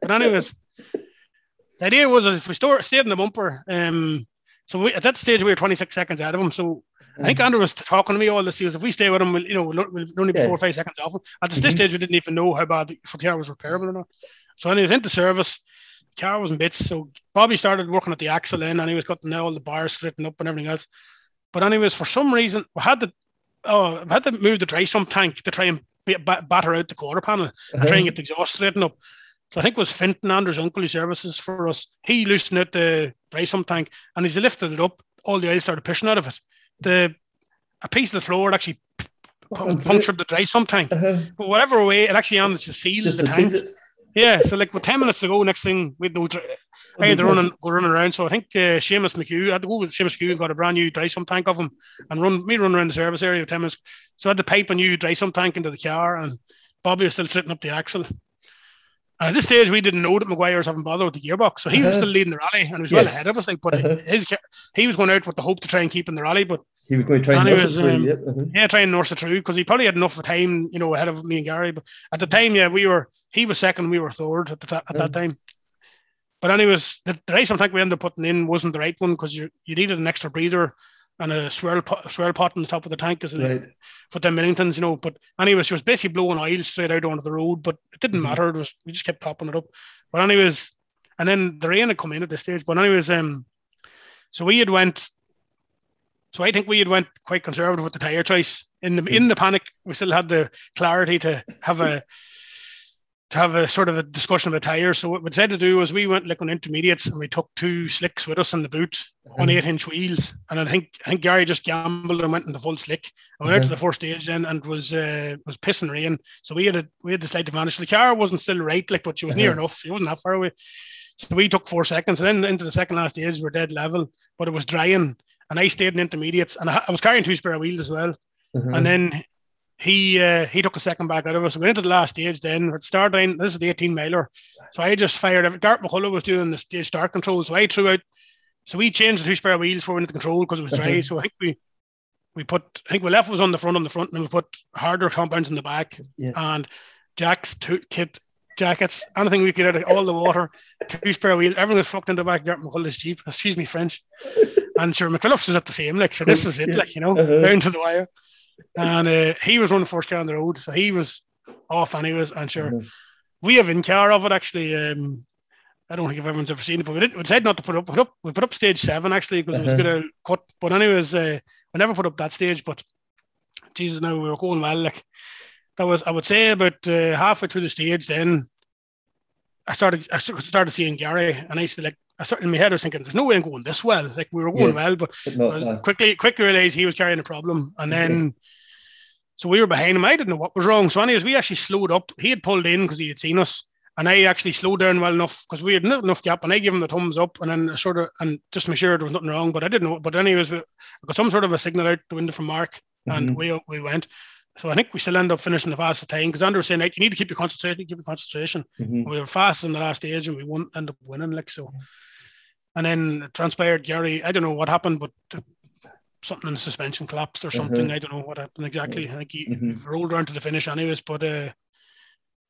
But anyways, (laughs) the idea was if we store, stayed in the bumper, um, so we, at that stage we were 26 seconds out of him. So I think Andrew was talking to me all this. He was, if we stay with him, we'll, you know, we'll, we'll only be Yeah. four or five seconds off him. At this Mhm. stage, we didn't even know how bad the car was repairable or not. So, anyways, into service, the car was in bits. So, Bobby started working at the axle then, and he was got now all the bars straightened up and everything else. But, anyways, for some reason, we had to, oh, we had to move the dry sump tank to try and ba- ba- batter out the quarter panel and try and get the exhaust straightened up. So I think it was Fintan, Andrew's uncle, who services for us. He loosened out the dry sump tank and as he lifted it up, all the oil started pushing out of it. The a piece of the floor actually p- through punctured the dry sump tank. Uh-huh. But whatever way, it actually managed to seal Just the tank. seal. Yeah, so like with 10 minutes to go, next thing we'd no dry, I had to run and go running around. So I think uh, Seamus McHugh, I had to go with Seamus McHugh and got a brand new dry sump tank of him and run me run around the service area for 10 minutes. So I had to pipe a new dry sump tank into the car and Bobby was still sitting up the axle. And at this stage, we didn't know that Maguire was having bother with the gearbox. So he was Uh-huh. still leading the rally and he was well ahead of us. Like, but Uh-huh. his he was going out with the hope to try and keep in the rally. But He was going to try and And was, it through, um, yeah, uh-huh. yeah, try and nurse it through because he probably had enough of time, you know, ahead of me and Gary. But at the time, yeah, we were he was second, we were third at the ta- at that time. But anyways, the, the race I think we ended up putting in wasn't the right one because you you needed an extra breather and a swirl pot, swirl pot on the top of the tank as Right. for them Millingtons, you know. But anyways, she was basically blowing oil straight out onto the road, but it didn't Mhm. matter. It was we just kept topping it up. But anyways, and then the rain had come in at this stage. But anyways, um, so we had went. So I think we had went quite conservative with the tire choice. In the in the panic, we still had the clarity to have a (laughs) to have a sort of a discussion about tires. So what we decided to do was we went like on intermediates and we took two slicks with us in the boot on Uh-huh. eight inch wheels. And I think I think Gary just gambled and went into full slick. I went out to the first stage then and was uh, was pissing rain. So we had a we had the slight advantage. The car wasn't still right, like but she was near Uh-huh. enough. She wasn't that far away. So we took four seconds. And then into the second last stage we're dead level, but it was drying. And I stayed in intermediates and I, I was carrying two spare wheels as well. Uh-huh. And then he uh, he took a second back out of us. We went into the last stage then. At start line, this is the 18 miler. So I just fired every Gart McCullough was doing the stage start control. So I threw out so we changed the two spare wheels for into control because it was dry. Okay. So I think we we put I think we left was on the front on the front and then we put harder compounds in the back yes. and Jack's toot kit jackets, anything we could out of all the water, two spare wheels, everything was fucked in the back Gart McCullough's Jeep. Excuse me, French. And sure, McPhillips is at the same, like, so this (laughs) was it, Yeah. like, you know, Uh-huh. down to the wire. And uh, he was running first car on the road, so he was off anyways. And sure, Uh-huh. we have in car of it actually. Um, I don't think if everyone's ever seen it, but we, did, we decided not to put up, put up. We put up stage seven actually because it was Uh-huh. going to cut. But anyways, uh, we never put up that stage. But Jesus, now we were going well. Like that was, I would say, about uh, halfway through the stage. Then I started, I started seeing Gary, and I said, like, I started in my head, I was thinking, "There's no way I'm going this well." Like we were going Yes. well, but But I not, was uh, quickly quickly realized he was carrying a problem, and then so we were behind him. I didn't know what was wrong. So, anyways, we actually slowed up. He had pulled in because he had seen us, and I actually slowed down well enough because we had not enough gap, and I gave him the thumbs up, and then I sort of and just to make sure there was nothing wrong. But I didn't know. But anyways, we I got some sort of a signal out the window from Mark, and Mhm. we we went. So I think we still end up finishing the fastest time because Andrew was saying, like, you need to keep your concentration, keep your concentration. mhm. We were fast in the last stage and we won't end up winning like so. And then it transpired Gary, I don't know what happened, but something in the suspension collapsed or something. Uh-huh. I don't know what happened exactly. I think he Mhm. rolled around to the finish anyways. But uh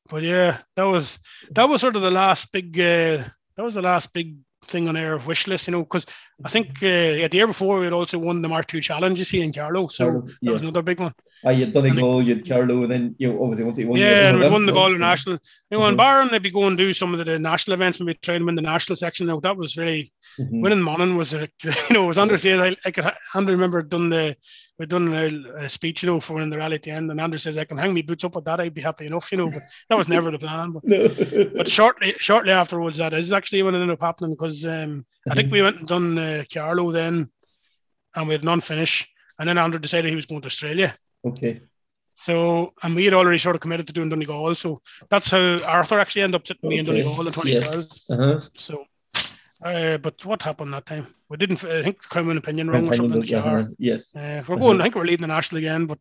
but yeah, that was that was sort of the last big uh that was the last big thing on our wish list, you know, because I think uh, yeah, the year before we had also won the Mark II challenge, you see, in Carlow. So Carlow, that was another big one. Ah, you'd done a goal, you'd Carlow, and then you obviously won, you won Yeah, and we won the ball Galway National. You know, in Mhm. Barron, they'd be going to do some of the national events, maybe try to win the national section. Now, that was really Mm-hmm. winning Monaghan was a, (laughs) you know, it was Andrew says I, I could Andrew remember done the we'd done a, a speech, you know, for winning the rally at the end, and Andrew says I can hang me boots up with that, I'd be happy enough, you know, but that was never the plan. But, (laughs) No. but shortly shortly afterwards, that is actually when it ended up happening because um, I think we went and done uh, Carlow then, and we had none finish, and then Andrew decided he was going to Australia. okay. So, and we had already sort of committed to doing Donegal. So that's how Arthur actually ended up sitting me in Okay. Donegal in 2012. Uh-huh. So, uh, but what happened that time? We didn't, I think the crown and pinion wrong or something. Yes. Uh, we're going, Uh-huh. I think we're leading the national again, but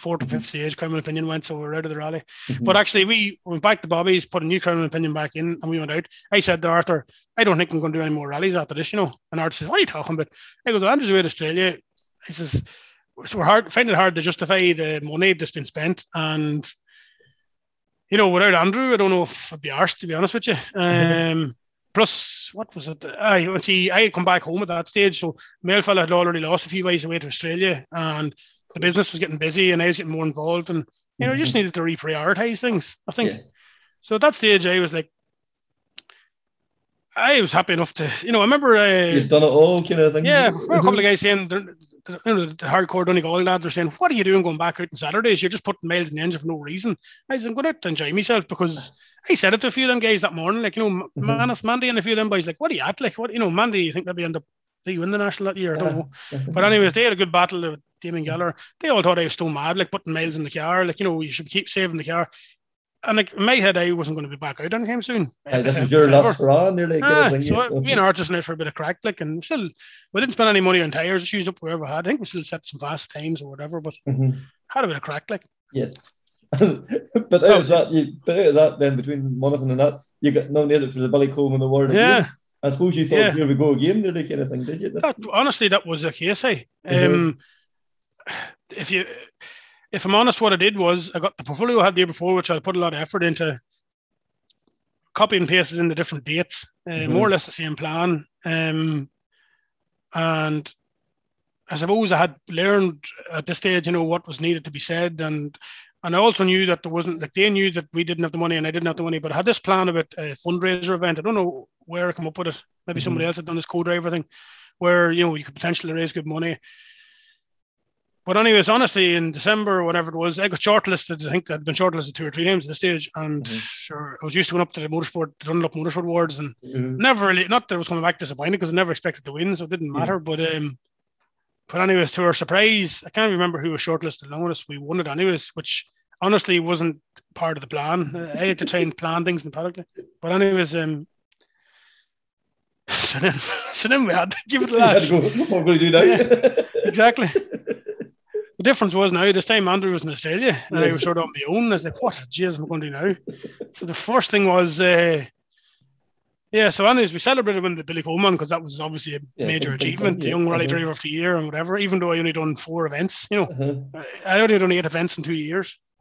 fourth to Mhm. fifth stage, crown and pinion went, so we're out of the rally. Mhm. But actually, we went back to Bobby's, put a new crown and pinion back in, and we went out. I said to Arthur, I don't think I'm going to do any more rallies after this, you know. And Arthur says, What are you talking about? I goes, Andrew's away to Australia. He says, so we're hard, find it hard to justify the money that's been spent. And, you know, without Andrew, I don't know if I'd be arsed, to be honest with you. Um, plus what was it? I see. I had come back home at that stage, so Mailfella had already lost a few guys away to Australia, and the business was getting busy, and I was getting more involved, and you know, mm-hmm. just needed to reprioritize things. I think. Yeah. So at that stage, I was like, I was happy enough to, you know, I remember. Uh, You've done it all, kind of thing. Yeah, a couple of mm-hmm. guys saying, you know, the hardcore Donegal lads are saying, "What are you doing going back out on Saturdays? You're just putting miles in the engine for no reason." I said, "I'm going to enjoy myself because." I said it to a few of them guys that morning, like you know, mm-hmm. Manus, Mandy, and a few of them boys, like, "What are you at? Like, what you know, Mandy? You think maybe end up they win the national that year? I don't know." But anyways, they had a good battle Damien Geller. They all thought I was still mad, like putting miles in the car, like you know, you should keep saving the car and like in my head, I wasn't going to be back out anytime soon. Hey, this was your last run, nearly. Ah, so me and Art just out for a bit of crack, like, and still, we didn't spend any money on tires. Just used up wherever we had. I think we still set some fast times or whatever, but mm-hmm. had a bit of crack, like. Yes, (laughs) but out of that, you, but out of that, then between Monaghan and that, you got nominated for the Billy Coleman Award. Yeah. I suppose you thought yeah. here we go again, nearly kind of thing, did you? That, honestly, that was the case. Eh? Mm-hmm. Um, if you if I'm honest, what I did was I got the portfolio I had the year before, which I put a lot of effort into copying pastes in the different dates, uh, mm-hmm. more or less the same plan. Um, and I suppose I had learned at this stage, you know, what was needed to be said, and and I also knew that there wasn't like they knew that we didn't have the money and I didn't have the money, but I had this plan about a fundraiser event. I don't know where I come up with it. Maybe mm-hmm. somebody else had done this co-driver thing, where you know you could potentially raise good money. But anyways, honestly, in December or whatever it was, I got shortlisted. I think I'd been shortlisted two or three times at this stage, and mm-hmm. sure, I was used to going up to the motorsport, the Dunlop Motorsport Awards, and mm-hmm. never really, not that I was coming back disappointed because I never expected to win, so it didn't matter. But um, but anyways, to our surprise, I can't remember who was shortlisted along with us. We won it anyways, which honestly wasn't part of the plan. I had to try and plan things methodically. But anyways, um, (laughs) so then, (laughs) so then we had to give it a (laughs) lash. What going to do now? Yeah, exactly. The difference was now this time Andrew was in Australia and yes. I was sort of on my own. I was like, what jeez am I going to do now? so the first thing was uh, yeah, so anyways, we celebrated when the Billy Coleman because that was obviously a yeah, major achievement, yeah. the young rally uh-huh. driver of the year and whatever, even though I only done four events, you know. Uh-huh. I only done eight events in two years.